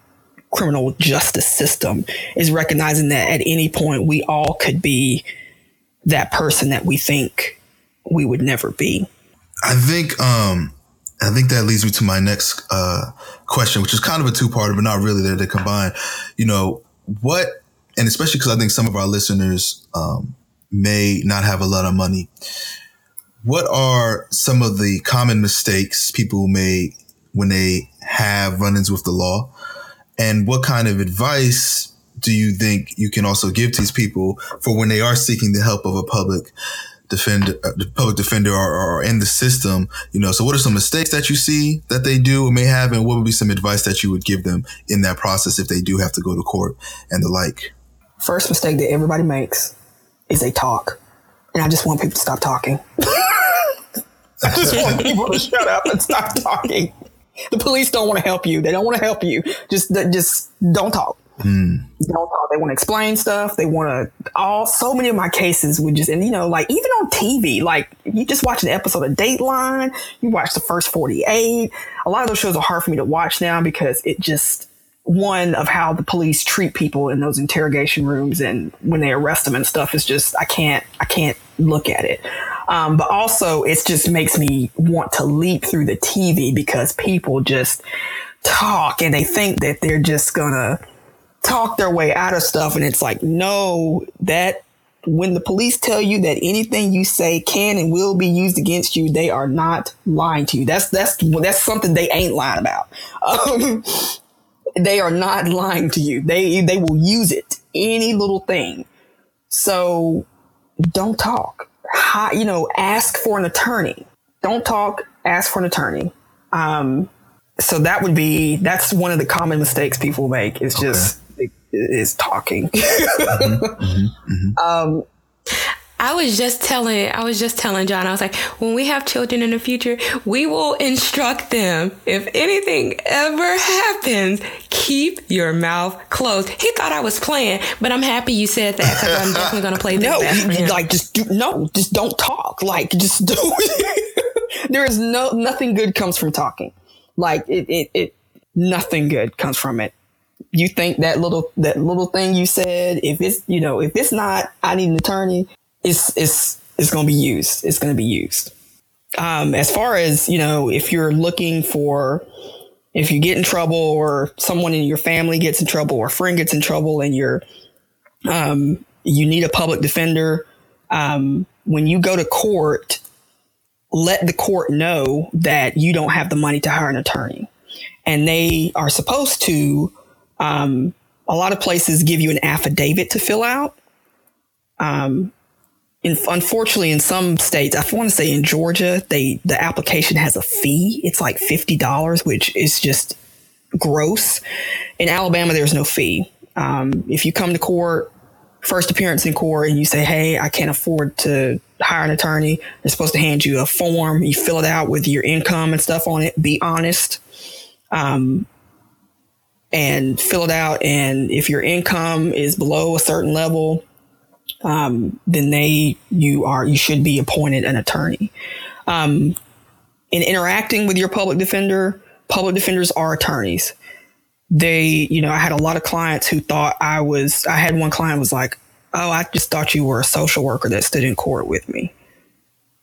Speaker 3: criminal justice system is recognizing that at any point we all could be that person that we think we would never be.
Speaker 2: I think um I think that leads me to my next uh question, which is kind of a two-parter, but not really. They're, they combine. You know, what and especially because I think some of our listeners um may not have a lot of money. What are some of the common mistakes people make when they have run-ins with the law? And what kind of advice do you think you can also give to these people for when they are seeking the help of a public defender, uh, public defender or, or, in the system? You know, so what are some mistakes that you see that they do or may have, and what would be some advice that you would give them in that process if they do have to go to court and the like?
Speaker 3: First mistake that everybody makes is they talk, and I just want people to stop talking. I just want people to shut up and stop talking. The police don't want to help you. They don't want to help you. Just, just don't talk. Mm. Don't talk. They want to explain stuff. They want to. All so many of my cases would just, and you know, like even on TV, like you just watch an episode of Dateline, you watch the first forty eight. A lot of those shows are hard for me to watch now because it just one of how the police treat people in those interrogation rooms and when they arrest them and stuff is just I can't I can't look at it. Um, but also, it just makes me want to leap through the TV because people just talk and they think that they're just gonna talk their way out of stuff. And it's like, no, that when the police tell you that anything you say can and will be used against you, they are not lying to you. That's that's that's something they ain't lying about. Um, they are not lying to you. They they will use it any little thing. So don't talk hi, you know, ask for an attorney. Don't talk, ask for an attorney. Um, so that would be, that's one of the common mistakes people make is just, okay. is talking. mm-hmm, mm-hmm,
Speaker 1: mm-hmm. Um, I was just telling, I was just telling John, I was like, when we have children in the future, we will instruct them. If anything ever happens, keep your mouth closed. He thought I was playing, but I'm happy you said that because I'm definitely going to play
Speaker 3: this. No, like just do, no, just don't talk. Like just do it. there is no, nothing good comes from talking. Like it, it, it, nothing good comes from it you think that little that little thing you said if it's you know if it's not i need an attorney it's it's it's going to be used. It's going to be used. Um, as far as you know, if you're looking for if you get in trouble or someone in your family gets in trouble or a friend gets in trouble and you're um, you need a public defender um, when you go to court let the court know that you don't have the money to hire an attorney and they are supposed to um, a lot of places give you an affidavit to fill out um, in, unfortunately, in some states, I want to say in Georgia, they the application has a fee. It's like fifty dollars, which is just gross. In Alabama, there's no fee. Um, if you come to court, first appearance in court, and you say, "Hey, I can't afford to hire an attorney," they're supposed to hand you a form. You fill it out with your income and stuff on it. Be honest. Um, and fill it out. And if your income is below a certain level, um, then they you are you should be appointed an attorney. Um, in interacting with your public defender, public defenders are attorneys. They, you know, I had a lot of clients who thought I was. I had one client was like, "Oh, I just thought you were a social worker that stood in court with me.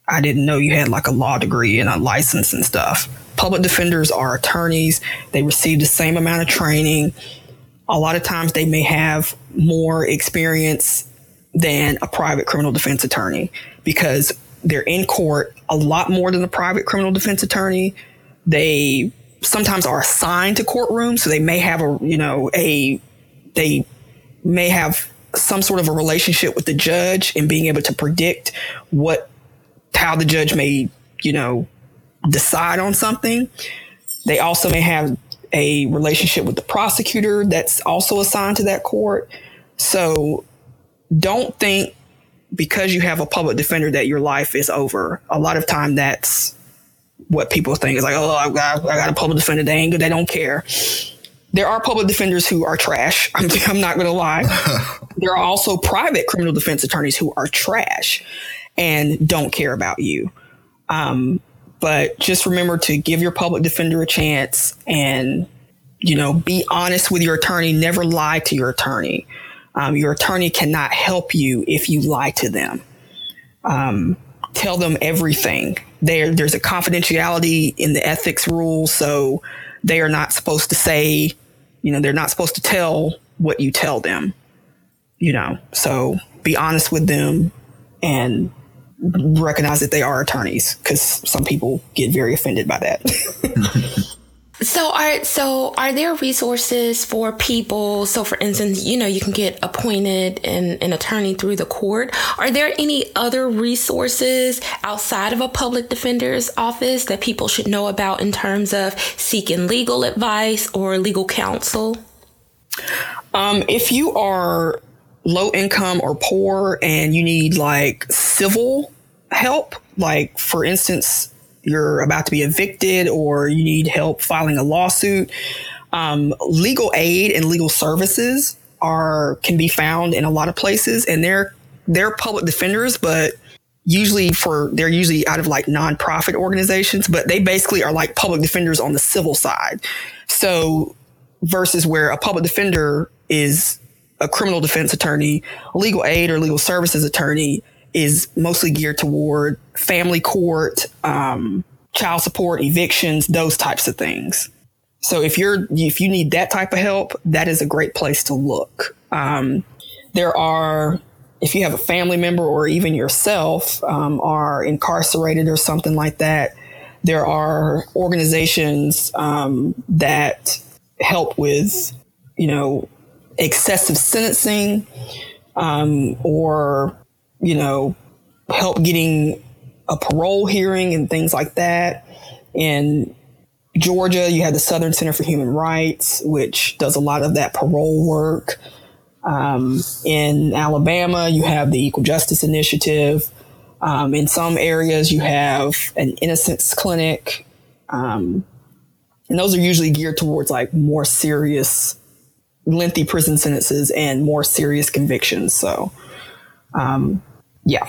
Speaker 3: I didn't know you had like a law degree and a license and stuff." Public defenders are attorneys. They receive the same amount of training. A lot of times they may have more experience than a private criminal defense attorney because they're in court a lot more than a private criminal defense attorney. They sometimes are assigned to courtrooms, so they may have a you know a they may have some sort of a relationship with the judge and being able to predict what how the judge may you know decide on something. They also may have a relationship with the prosecutor that's also assigned to that court. So don't think because you have a public defender that your life is over. A lot of time that's what people think is like, oh, I got, I got a public defender. They ain't good. They don't care. There are public defenders who are trash. I'm, I'm not going to lie. there are also private criminal defense attorneys who are trash and don't care about you. Um, but just remember to give your public defender a chance and, you know, be honest with your attorney. Never lie to your attorney. Um, your attorney cannot help you if you lie to them. Um, tell them everything. There, there's a confidentiality in the ethics rules, so they are not supposed to say, you know, they're not supposed to tell what you tell them. You know, so be honest with them and recognize that they are attorneys because some people get very offended by that.
Speaker 1: So are so are there resources for people? So for instance, you know, you can get appointed an, an attorney through the court. Are there any other resources outside of a public defender's office that people should know about in terms of seeking legal advice or legal counsel?
Speaker 3: Um, if you are low income or poor and you need like civil help, like for instance, you're about to be evicted or you need help filing a lawsuit, um, legal aid and legal services are can be found in a lot of places, and they're they're public defenders, but usually for they're usually out of like nonprofit organizations, but they basically are like public defenders on the civil side. So versus where a public defender is a criminal defense attorney, legal aid or legal services attorney is mostly geared toward family court, um, child support, evictions, those types of things. So if you're if you need that type of help, that is a great place to look. Um, there are if you have a family member or even yourself um, are incarcerated or something like that, there are organizations um, that help with you know excessive sentencing um, or you know, help getting a parole hearing and things like that. In Georgia, you have the Southern Center for Human Rights, which does a lot of that parole work. Um, in Alabama, you have the Equal Justice Initiative. Um, in some areas, you have an innocence clinic. Um, and those are usually geared towards like more serious, lengthy prison sentences and more serious convictions. So, um, yeah.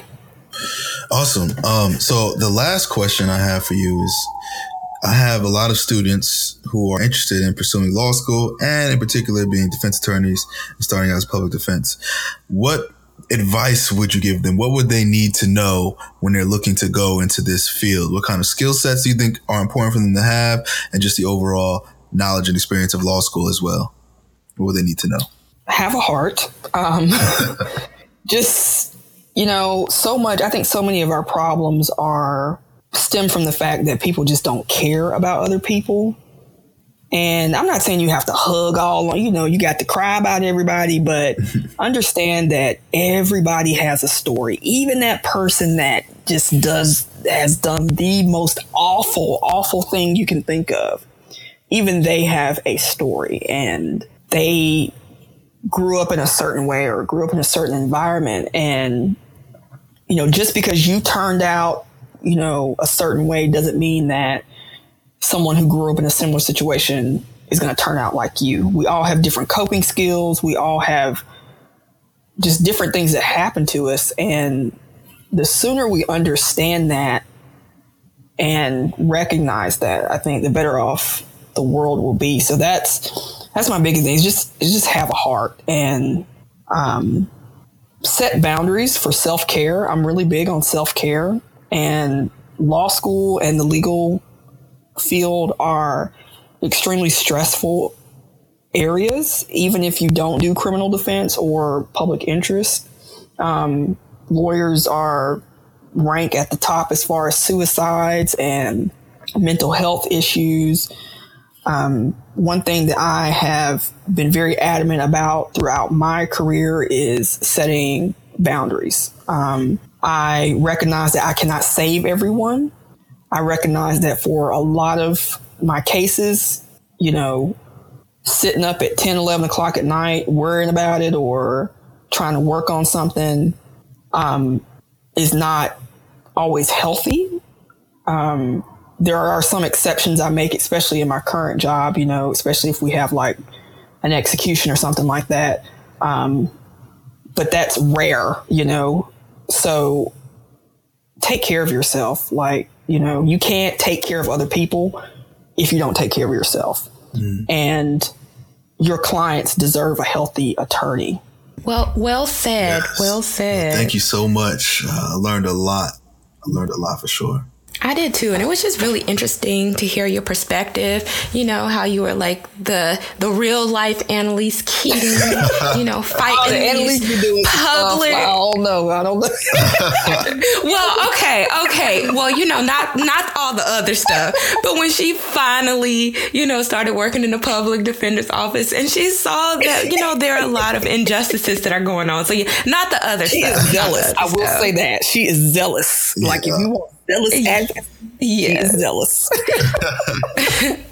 Speaker 2: Awesome. Um, so the last question I have for you is I have a lot of students who are interested in pursuing law school and in particular being defense attorneys and starting out as public defense. What advice would you give them? What would they need to know when they're looking to go into this field? What kind of skill sets do you think are important for them to have and just the overall knowledge and experience of law school as well? What would they need to know?
Speaker 3: Have a heart. Um, just you know, so much, I think so many of our problems are stem from the fact that people just don't care about other people. And I'm not saying you have to hug all, you know, you got to cry about everybody, but understand that everybody has a story. Even that person that just does, has done the most awful, awful thing you can think of. Even they have a story and they grew up in a certain way or grew up in a certain environment and you know, just because you turned out, you know, a certain way doesn't mean that someone who grew up in a similar situation is going to turn out like you. We all have different coping skills. We all have just different things that happen to us. And the sooner we understand that and recognize that, I think the better off the world will be. So that's, that's my biggest thing is just, just have a heart and, um, set boundaries for self care. I'm really big on self care, and law school and the legal field are extremely stressful areas, even if you don't do criminal defense or public interest. Um, lawyers are rank at the top as far as suicides and mental health issues. Um, one thing that I have been very adamant about throughout my career is setting boundaries. Um, I recognize that I cannot save everyone. I recognize that for a lot of my cases, you know, sitting up at 10, 11 o'clock at night, worrying about it or trying to work on something um, is not always healthy. Um, there are some exceptions I make, especially in my current job, you know, especially if we have like an execution or something like that. Um, but that's rare, you know. So take care of yourself. Like, you know, you can't take care of other people if you don't take care of yourself. Mm. And your clients deserve a healthy attorney.
Speaker 1: Well, well said. Yes. Well said.
Speaker 2: Thank you so much. Uh, I learned a lot. I learned a lot for sure.
Speaker 1: I did too, and it was just really interesting to hear your perspective. You know how you were like the the real life Annalise Keating, you know, fighting oh, Annalise these doing public.
Speaker 3: I don't know. I don't know.
Speaker 1: well, okay, okay. Well, you know, not not all the other stuff, but when she finally, you know, started working in the public defender's office, and she saw that you know there are a lot of injustices that are going on. So, yeah, not the other
Speaker 3: she
Speaker 1: stuff.
Speaker 3: Is zealous. I will say that she is zealous. Yeah. Like if you want zealous advocate. Yes. zealous.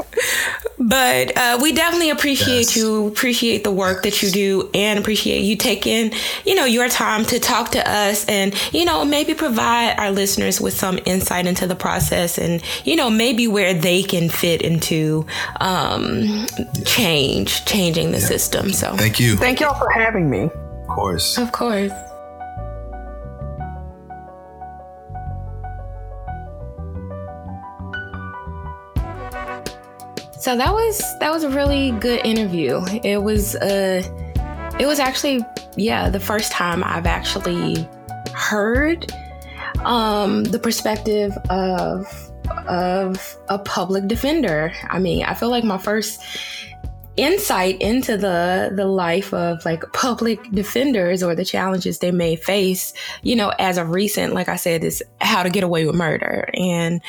Speaker 1: but uh, we definitely appreciate yes. you, appreciate the work that you do, and appreciate you taking, you know, your time to talk to us, and you know, maybe provide our listeners with some insight into the process, and you know, maybe where they can fit into um, change, changing the yeah. system. So,
Speaker 2: thank you,
Speaker 3: thank y'all for having me.
Speaker 2: Of course,
Speaker 1: of course. So that was that was a really good interview. It was uh it was actually yeah, the first time I've actually heard um the perspective of of a public defender. I mean, I feel like my first insight into the the life of like public defenders or the challenges they may face you know as of recent like i said is how to get away with murder. And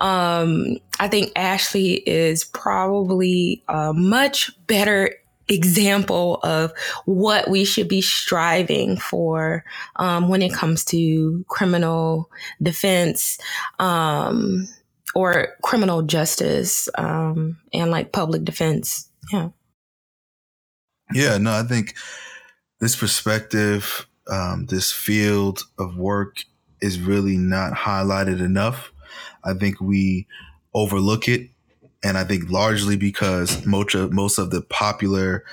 Speaker 1: um i think ashley is probably a much better example of what we should be striving for um, when it comes to criminal defense um, or criminal justice um, and like public defense yeah.
Speaker 2: Yeah, no, I think this perspective, um, this field of work is really not highlighted enough. I think we overlook it. And I think largely because most of, most of the popular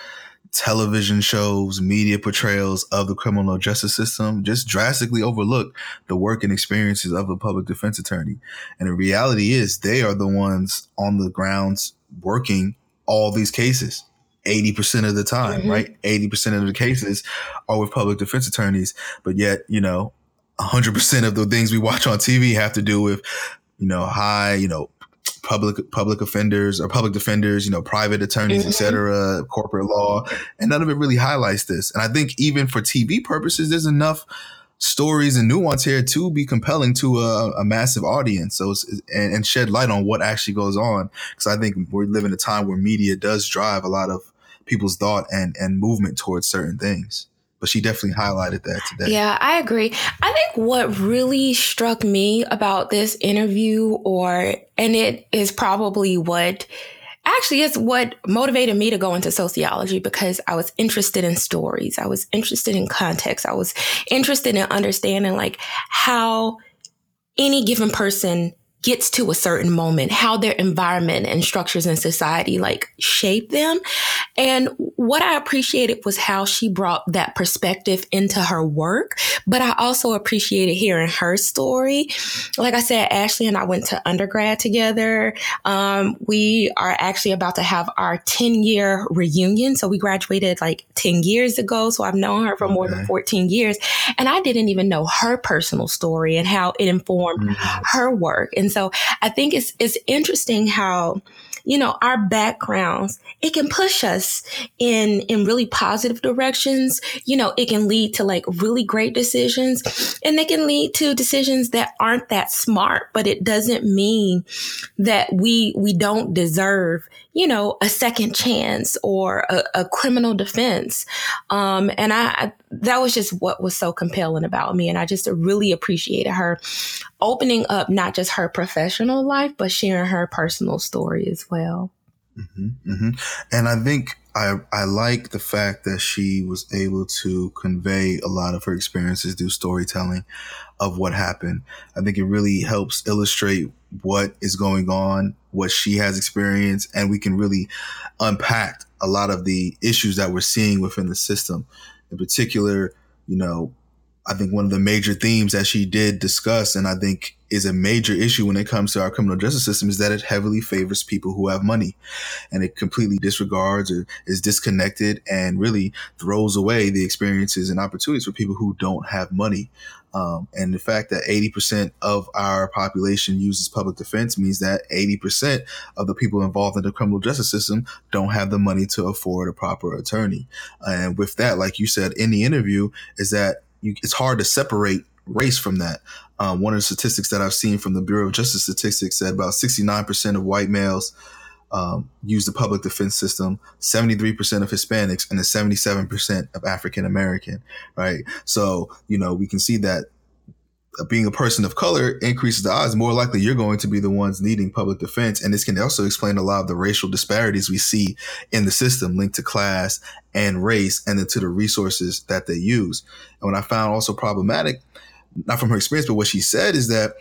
Speaker 2: television shows, media portrayals of the criminal justice system just drastically overlook the work and experiences of a public defense attorney. And the reality is they are the ones on the grounds working all these cases. 80% of the time, mm-hmm. right? 80% of the cases are with public defense attorneys, but yet, you know, 100% of the things we watch on TV have to do with, you know, high, you know, public public offenders or public defenders, you know, private attorneys, mm-hmm. et cetera, corporate law, and none of it really highlights this. And I think even for TV purposes, there's enough stories and nuance here to be compelling to a, a massive audience. So and, and, shed light on what actually goes on. Because I think we live in a time where media does drive a lot of people's thought and and movement towards certain things but she definitely highlighted that today.
Speaker 1: Yeah, I agree. I think what really struck me about this interview, or, and it is probably what actually it's what motivated me to go into sociology because I was interested in stories. I was interested in context. I was interested in understanding like how any given person gets to a certain moment, how their environment and structures in society like shape them. And what I appreciated was how she brought that perspective into her work. But I also appreciated hearing her story. Like I said, Ashley and I went to undergrad together. Um, we are actually about to have our 10 year reunion. So we graduated like 10 years ago. So I've known her for okay. more than 14 years. And I didn't even know her personal story and how it informed mm-hmm. her work. And so I think it's, it's interesting how, you know, our backgrounds, it can push us in, in really positive directions. You know, it can lead to like really great decisions and they can lead to decisions that aren't that smart, but it doesn't mean that we, we don't deserve, you know, a second chance or a, a criminal defense. Um, and I, that was just what was so compelling about me. And I just really appreciated her opening up not just her professional life, but sharing her personal story as well.
Speaker 2: Mm-hmm, mm-hmm. And I think I I like the fact that she was able to convey a lot of her experiences through storytelling of what happened. I think it really helps illustrate what is going on, what she has experienced, and we can really unpack a lot of the issues that we're seeing within the system. In particular, you know, I think one of the major themes that she did discuss, and I think is a major issue when it comes to our criminal justice system, is that it heavily favors people who have money, and it completely disregards or is disconnected and really throws away the experiences and opportunities for people who don't have money. Um, and the fact that 80% of our population uses public defense means that 80% of the people involved in the criminal justice system don't have the money to afford a proper attorney. And with that, like you said in the interview, is that you, it's hard to separate race from that. Um, one of the statistics that I've seen from the Bureau of Justice Statistics said about 69% of white males um, use the public defense system, 73% of Hispanics, and 77% of African American, right? So, you know, we can see that being a person of color increases the odds. More likely, you're going to be the ones needing public defense. And this can also explain a lot of the racial disparities we see in the system linked to class and race and then to the resources that they use. And what I found also problematic, not from her experience, but what she said is that,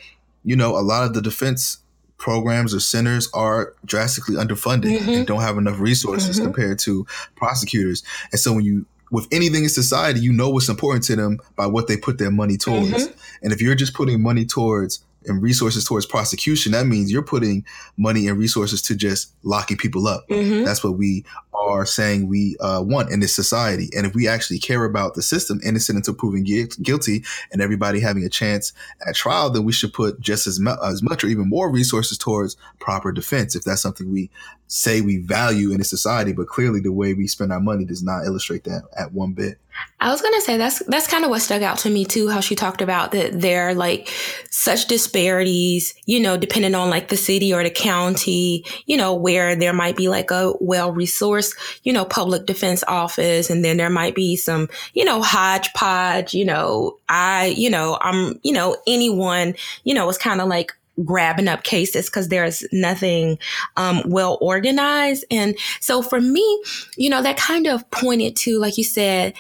Speaker 2: you know, a lot of the defense programs or centers are drastically underfunded mm-hmm. and don't have enough resources mm-hmm. compared to prosecutors. And so when you with anything in society, you know what's important to them by what they put their money towards. Mm-hmm. And if you're just putting money towards and resources towards prosecution, that means you're putting money and resources to just locking people up. Mm-hmm. That's what we are saying we uh, want in this society. And if we actually care about the system, innocent until proven guilty, and everybody having a chance at trial, then we should put just as, mu- as much or even more resources towards proper defense. If that's something we say we value in a society, but clearly the way we spend our money does not illustrate that at one bit.
Speaker 1: I was gonna say that's that's kind of what stuck out to me too. How she talked about that there are like such disparities, you know, depending on like the city or the county, you know, where there might be like a well resourced, you know, public defense office, and then there might be some, you know, hodgepodge. You know, I, you know, I'm, you know, anyone, you know, is kind of like grabbing up cases because there's nothing um, well organized. And so for me, you know, that kind of pointed to, like you said,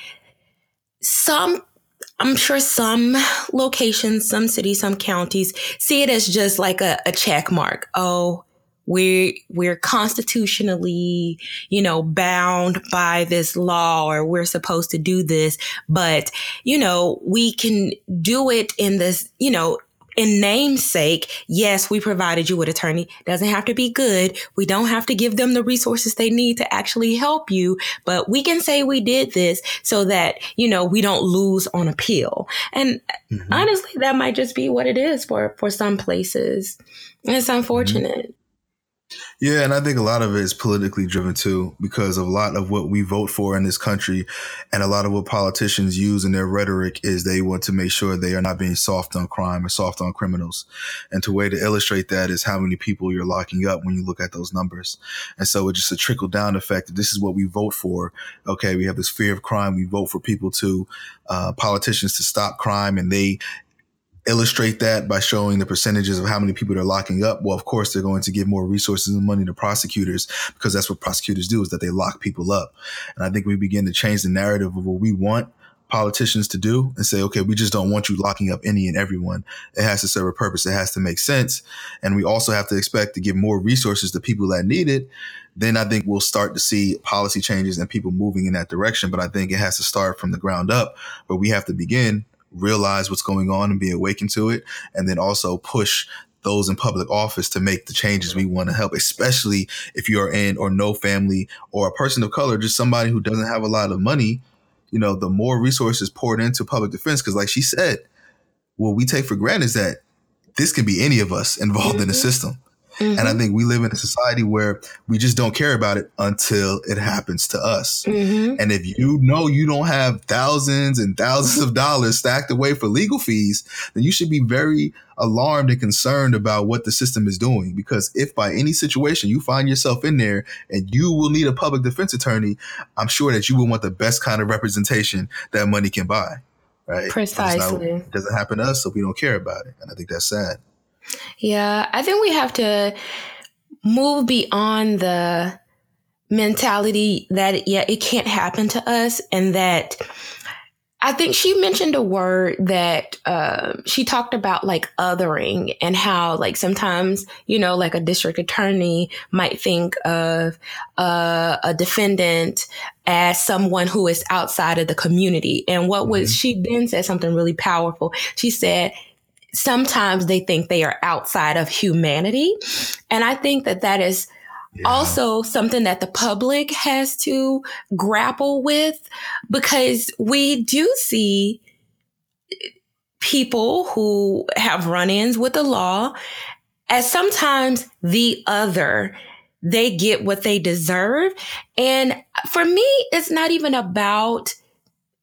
Speaker 1: some I'm sure some locations, some cities, some counties see it as just like a, a check mark. Oh, we're we're constitutionally you know bound by this law or we're supposed to do this but you know we can do it in this you know in namesake, yes, we provided you with attorney. Doesn't have to be good. We don't have to give them the resources they need to actually help you, but we can say we did this so that, you know, we don't lose on appeal. And mm-hmm. honestly, that might just be what it is for, for some places. it's unfortunate. Mm-hmm.
Speaker 2: Yeah, and I think a lot of it is politically driven too, because a lot of what we vote for in this country and a lot of what politicians use in their rhetoric is they want to make sure they are not being soft on crime or soft on criminals. And to way to illustrate that is how many people you're locking up when you look at those numbers. And so it's just a trickle down effect this is what we vote for. Okay, we have this fear of crime. We vote for people to, uh, politicians to stop crime and they illustrate that by showing the percentages of how many people they're locking up, well, of course, they're going to give more resources and money to prosecutors because that's what prosecutors do is that they lock people up. And I think we begin to change the narrative of what we want politicians to do and say, okay, we just don't want you locking up any and everyone. It has to serve a purpose. It has to make sense. And we also have to expect to give more resources to people that need it. Then I think we'll start to see policy changes and people moving in that direction. But I think it has to start from the ground up, but we have to begin realize what's going on and be awakened to it, and then also push those in public office to make the changes we want to help, especially if you're in or no family or a person of color, just somebody who doesn't have a lot of money. You know, the more resources poured into public defense, because like she said, what we take for granted is that this can be any of us involved mm-hmm. in the mm-hmm. system. Mm-hmm. And I mm-hmm. think we live in a society where we just don't care about it until it happens to us. Mm-hmm. And if you know you don't have thousands and thousands of dollars stacked away for legal fees, then you should be very alarmed and concerned about what the system is doing. Because if by any situation you find yourself in there and you will need a public defense attorney, I'm sure that you will want the best kind of representation that money can buy. Right?
Speaker 1: Precisely.
Speaker 2: Not, it doesn't happen to us, so we don't care about it. And I think that's sad.
Speaker 1: Yeah, I think we have to move beyond the mentality that yeah, it can't happen to us, and that I think she mentioned a word that uh, she talked about like othering and how like sometimes you know like a district attorney might think of uh, a defendant as someone who is outside of the community. And what mm-hmm. was she then said something really powerful. She said sometimes they think they are outside of humanity, and I think that that is yeah. also something that the public has to grapple with because we do see people who have run ins with the law as sometimes the other. They get what they deserve. And for me, it's not even about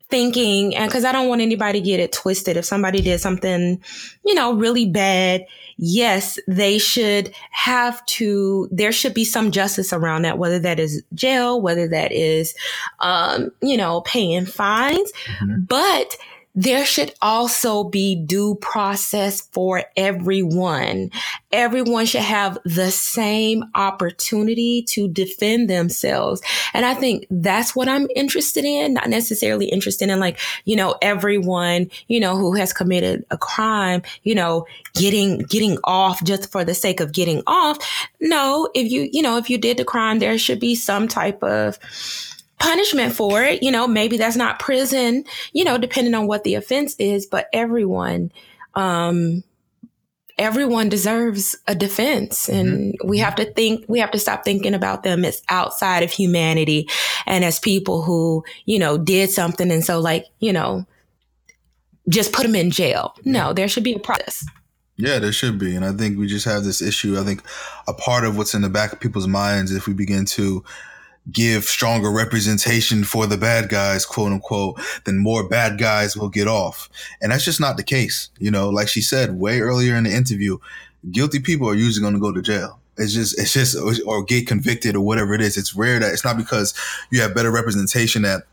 Speaker 1: thinking, and because I don't want anybody to get it twisted. If somebody did something, you know, really bad, yes, they should have to, there should be some justice around that, whether that is jail, whether that is, um, you know, paying fines. Mm-hmm. But there should also be due process for everyone. Everyone should have the same opportunity to defend themselves. And I think that's what I'm interested in, not necessarily interested in like, you know, everyone, you know, who has committed a crime, you know, getting, getting off just for the sake of getting off. No, if you, you know, if you did the crime, there should be some type of, punishment for it. You know, maybe that's not prison, you know, depending on what the offense is, but everyone, um, everyone deserves a defense and mm-hmm. we have to think we have to stop thinking about them as outside of humanity and as people who you know did something and so like you know just put them in jail no there should be a process
Speaker 2: yeah, there should be. And I think we just have this issue. I think a part of what's in the back of people's minds, if we begin to give stronger representation for the bad guys, quote unquote, then more bad guys will get off. And that's just not the case. You know, like she said way earlier in the interview, guilty people are usually going to go to jail. It's just, it's just, or get convicted or whatever it is. It's rare that it's not because you have better representation that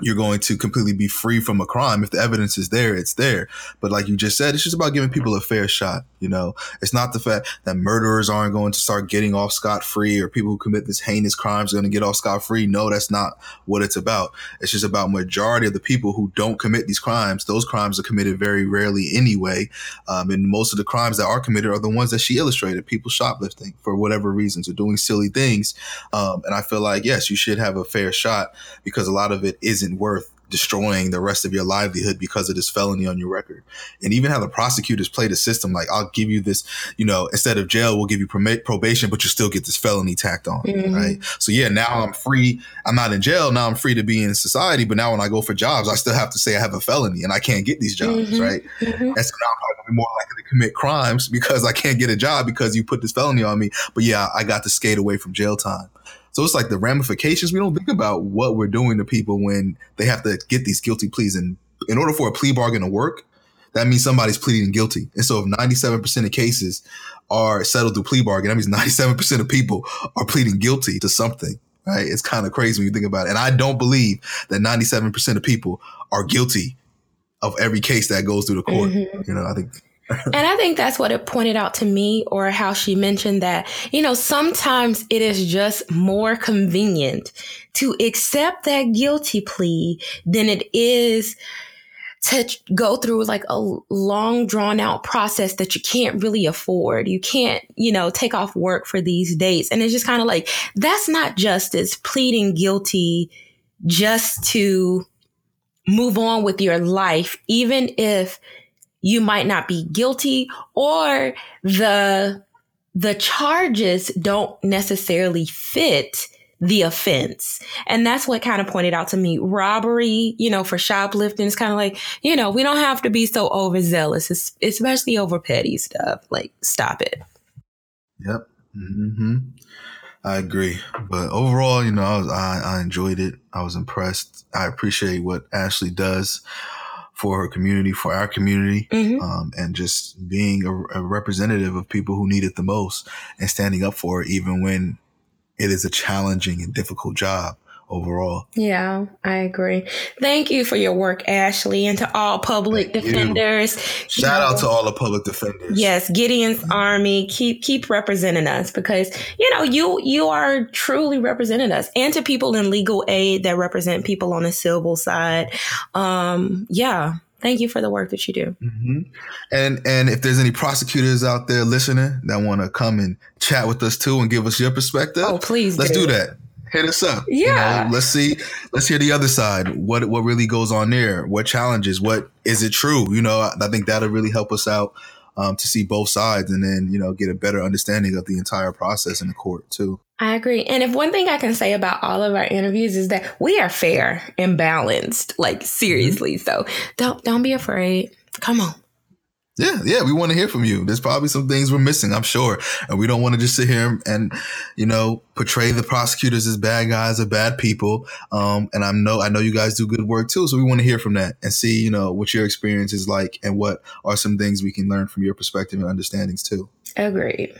Speaker 2: you're going to completely be free from a crime. If the evidence is there, it's there. But like you just said, it's just about giving people a fair shot. You know, it's not the fact that murderers aren't going to start getting off scot free or people who commit this heinous crimes are going to get off scot free. No, that's not what it's about. It's just about majority of the people who don't commit these crimes. Those crimes are committed very rarely anyway. Um, and most of the crimes that are committed are the ones that she illustrated. People shoplifting for whatever reasons or doing silly things. Um, and I feel like, yes, you should have a fair shot because a lot of it isn't worth destroying the rest of your livelihood because of this felony on your record. And even how the prosecutors play the system, like I'll give you this, you know, instead of jail, we'll give you probation, but you still get this felony tacked on, mm-hmm. right? So yeah, now I'm free. I'm not in jail. Now I'm free to be in society. But now when I go for jobs, I still have to say I have a felony and I can't get these jobs, mm-hmm. right? Mm-hmm. And so now I'm probably more likely to commit crimes because I can't get a job because you put this felony on me. But yeah, I got to skate away from jail time. So it's like the ramifications. We don't think about what we're doing to people when they have to get these guilty pleas. And in order for a plea bargain to work, that means somebody's pleading guilty. And so if 97% of cases are settled through plea bargain, that means 97% of people are pleading guilty to something. Right. It's kind of crazy when you think about it. And I don't believe that 97% of people are guilty of every case that goes through the court. Mm-hmm. You know, I think
Speaker 1: and I think that's what it pointed out to me, or how she mentioned that, you know, sometimes it is just more convenient to accept that guilty plea than it is to go through like a long drawn out process that you can't really afford. You can't, you know, take off work for these dates. And it's just kind of like, that's not justice, pleading guilty just to move on with your life, even if you might not be guilty or the the charges don't necessarily fit the offense. And that's what kind of pointed out to me. Robbery, you know, for shoplifting is kind of like, you know, we don't have to be so overzealous, especially over petty stuff. Like, stop it.
Speaker 2: Yep. Mm-hmm. I agree. But overall, you know, I, was, I, I enjoyed it. I was impressed. I appreciate what Ashley does for her community, for our community, mm-hmm. um, and just being a, a, representative of people who need it the most and standing up for it, even when it is a challenging and difficult job overall.
Speaker 1: Yeah, I agree. Thank you for your work, Ashley, and to all public
Speaker 2: Thank you.
Speaker 1: defenders.
Speaker 2: Shout out to all the public defenders.
Speaker 1: Yes, Gideon's Army, keep keep representing us because you know you you are truly representing us, and to people in legal aid that represent people on the civil side. Um, yeah, thank you for the work that you do.
Speaker 2: hmm And and if there's any prosecutors out there listening that want to come and chat with us too and give us your perspective,
Speaker 1: Oh, please,
Speaker 2: let's do that. Hit us up. You
Speaker 1: Yeah.
Speaker 2: know, let's see. Let's hear the other side. What what really goes on there? What challenges? What is it true? You know, I, I think that'll really help us out um, to see both sides and then you know get a better understanding of the entire process in the court too.
Speaker 1: I agree. And if one thing I can say about all of our interviews is that we are fair and balanced, like seriously. So don't don't be afraid. Come on.
Speaker 2: Yeah, yeah, we want to hear from you. There's probably some things we're missing, I'm sure. And we don't want to just sit here and, you know, portray the prosecutors as bad guys or bad people. Um, and I know, I know you guys do good work too. So we want to hear from that and see, you know, what your experience is like and what are some things we can learn from your perspective and understandings too.
Speaker 1: Agreed.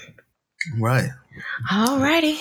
Speaker 2: Right.
Speaker 1: Alrighty.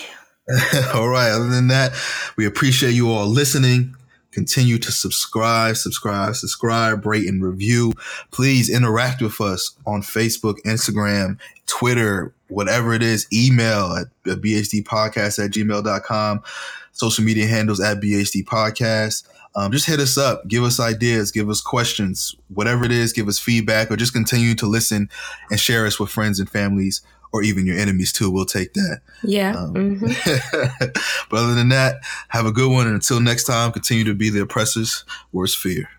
Speaker 2: all right. Other than that, we appreciate you all listening. Continue to subscribe, subscribe, subscribe, rate, and review. Please interact with us on Facebook, Instagram, Twitter, whatever it is, email at bhdpodcast at gmail.com, social media handles at bhd podcast. Um, just hit us up, give us ideas, give us questions, whatever it is, give us feedback, or just continue to listen and share us with friends and families or even your enemies too. We'll take that.
Speaker 1: Yeah.
Speaker 2: Um,
Speaker 1: mhm.
Speaker 2: but other than that, have a good one. And until next time, continue to be the oppressor's worst fear.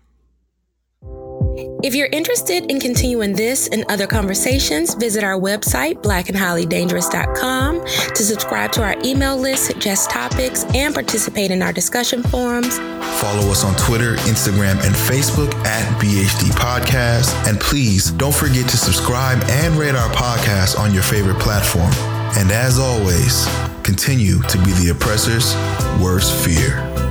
Speaker 1: If you're interested in continuing this and other conversations, visit our website, blackandhighlydangerous.com, to subscribe to our email list, suggest topics, and participate in our discussion forums.
Speaker 2: Follow us on Twitter, Instagram, and Facebook at BHD Podcast. And please don't forget to subscribe and rate our podcast on your favorite platform. And as always, continue to be the oppressor's worst fear.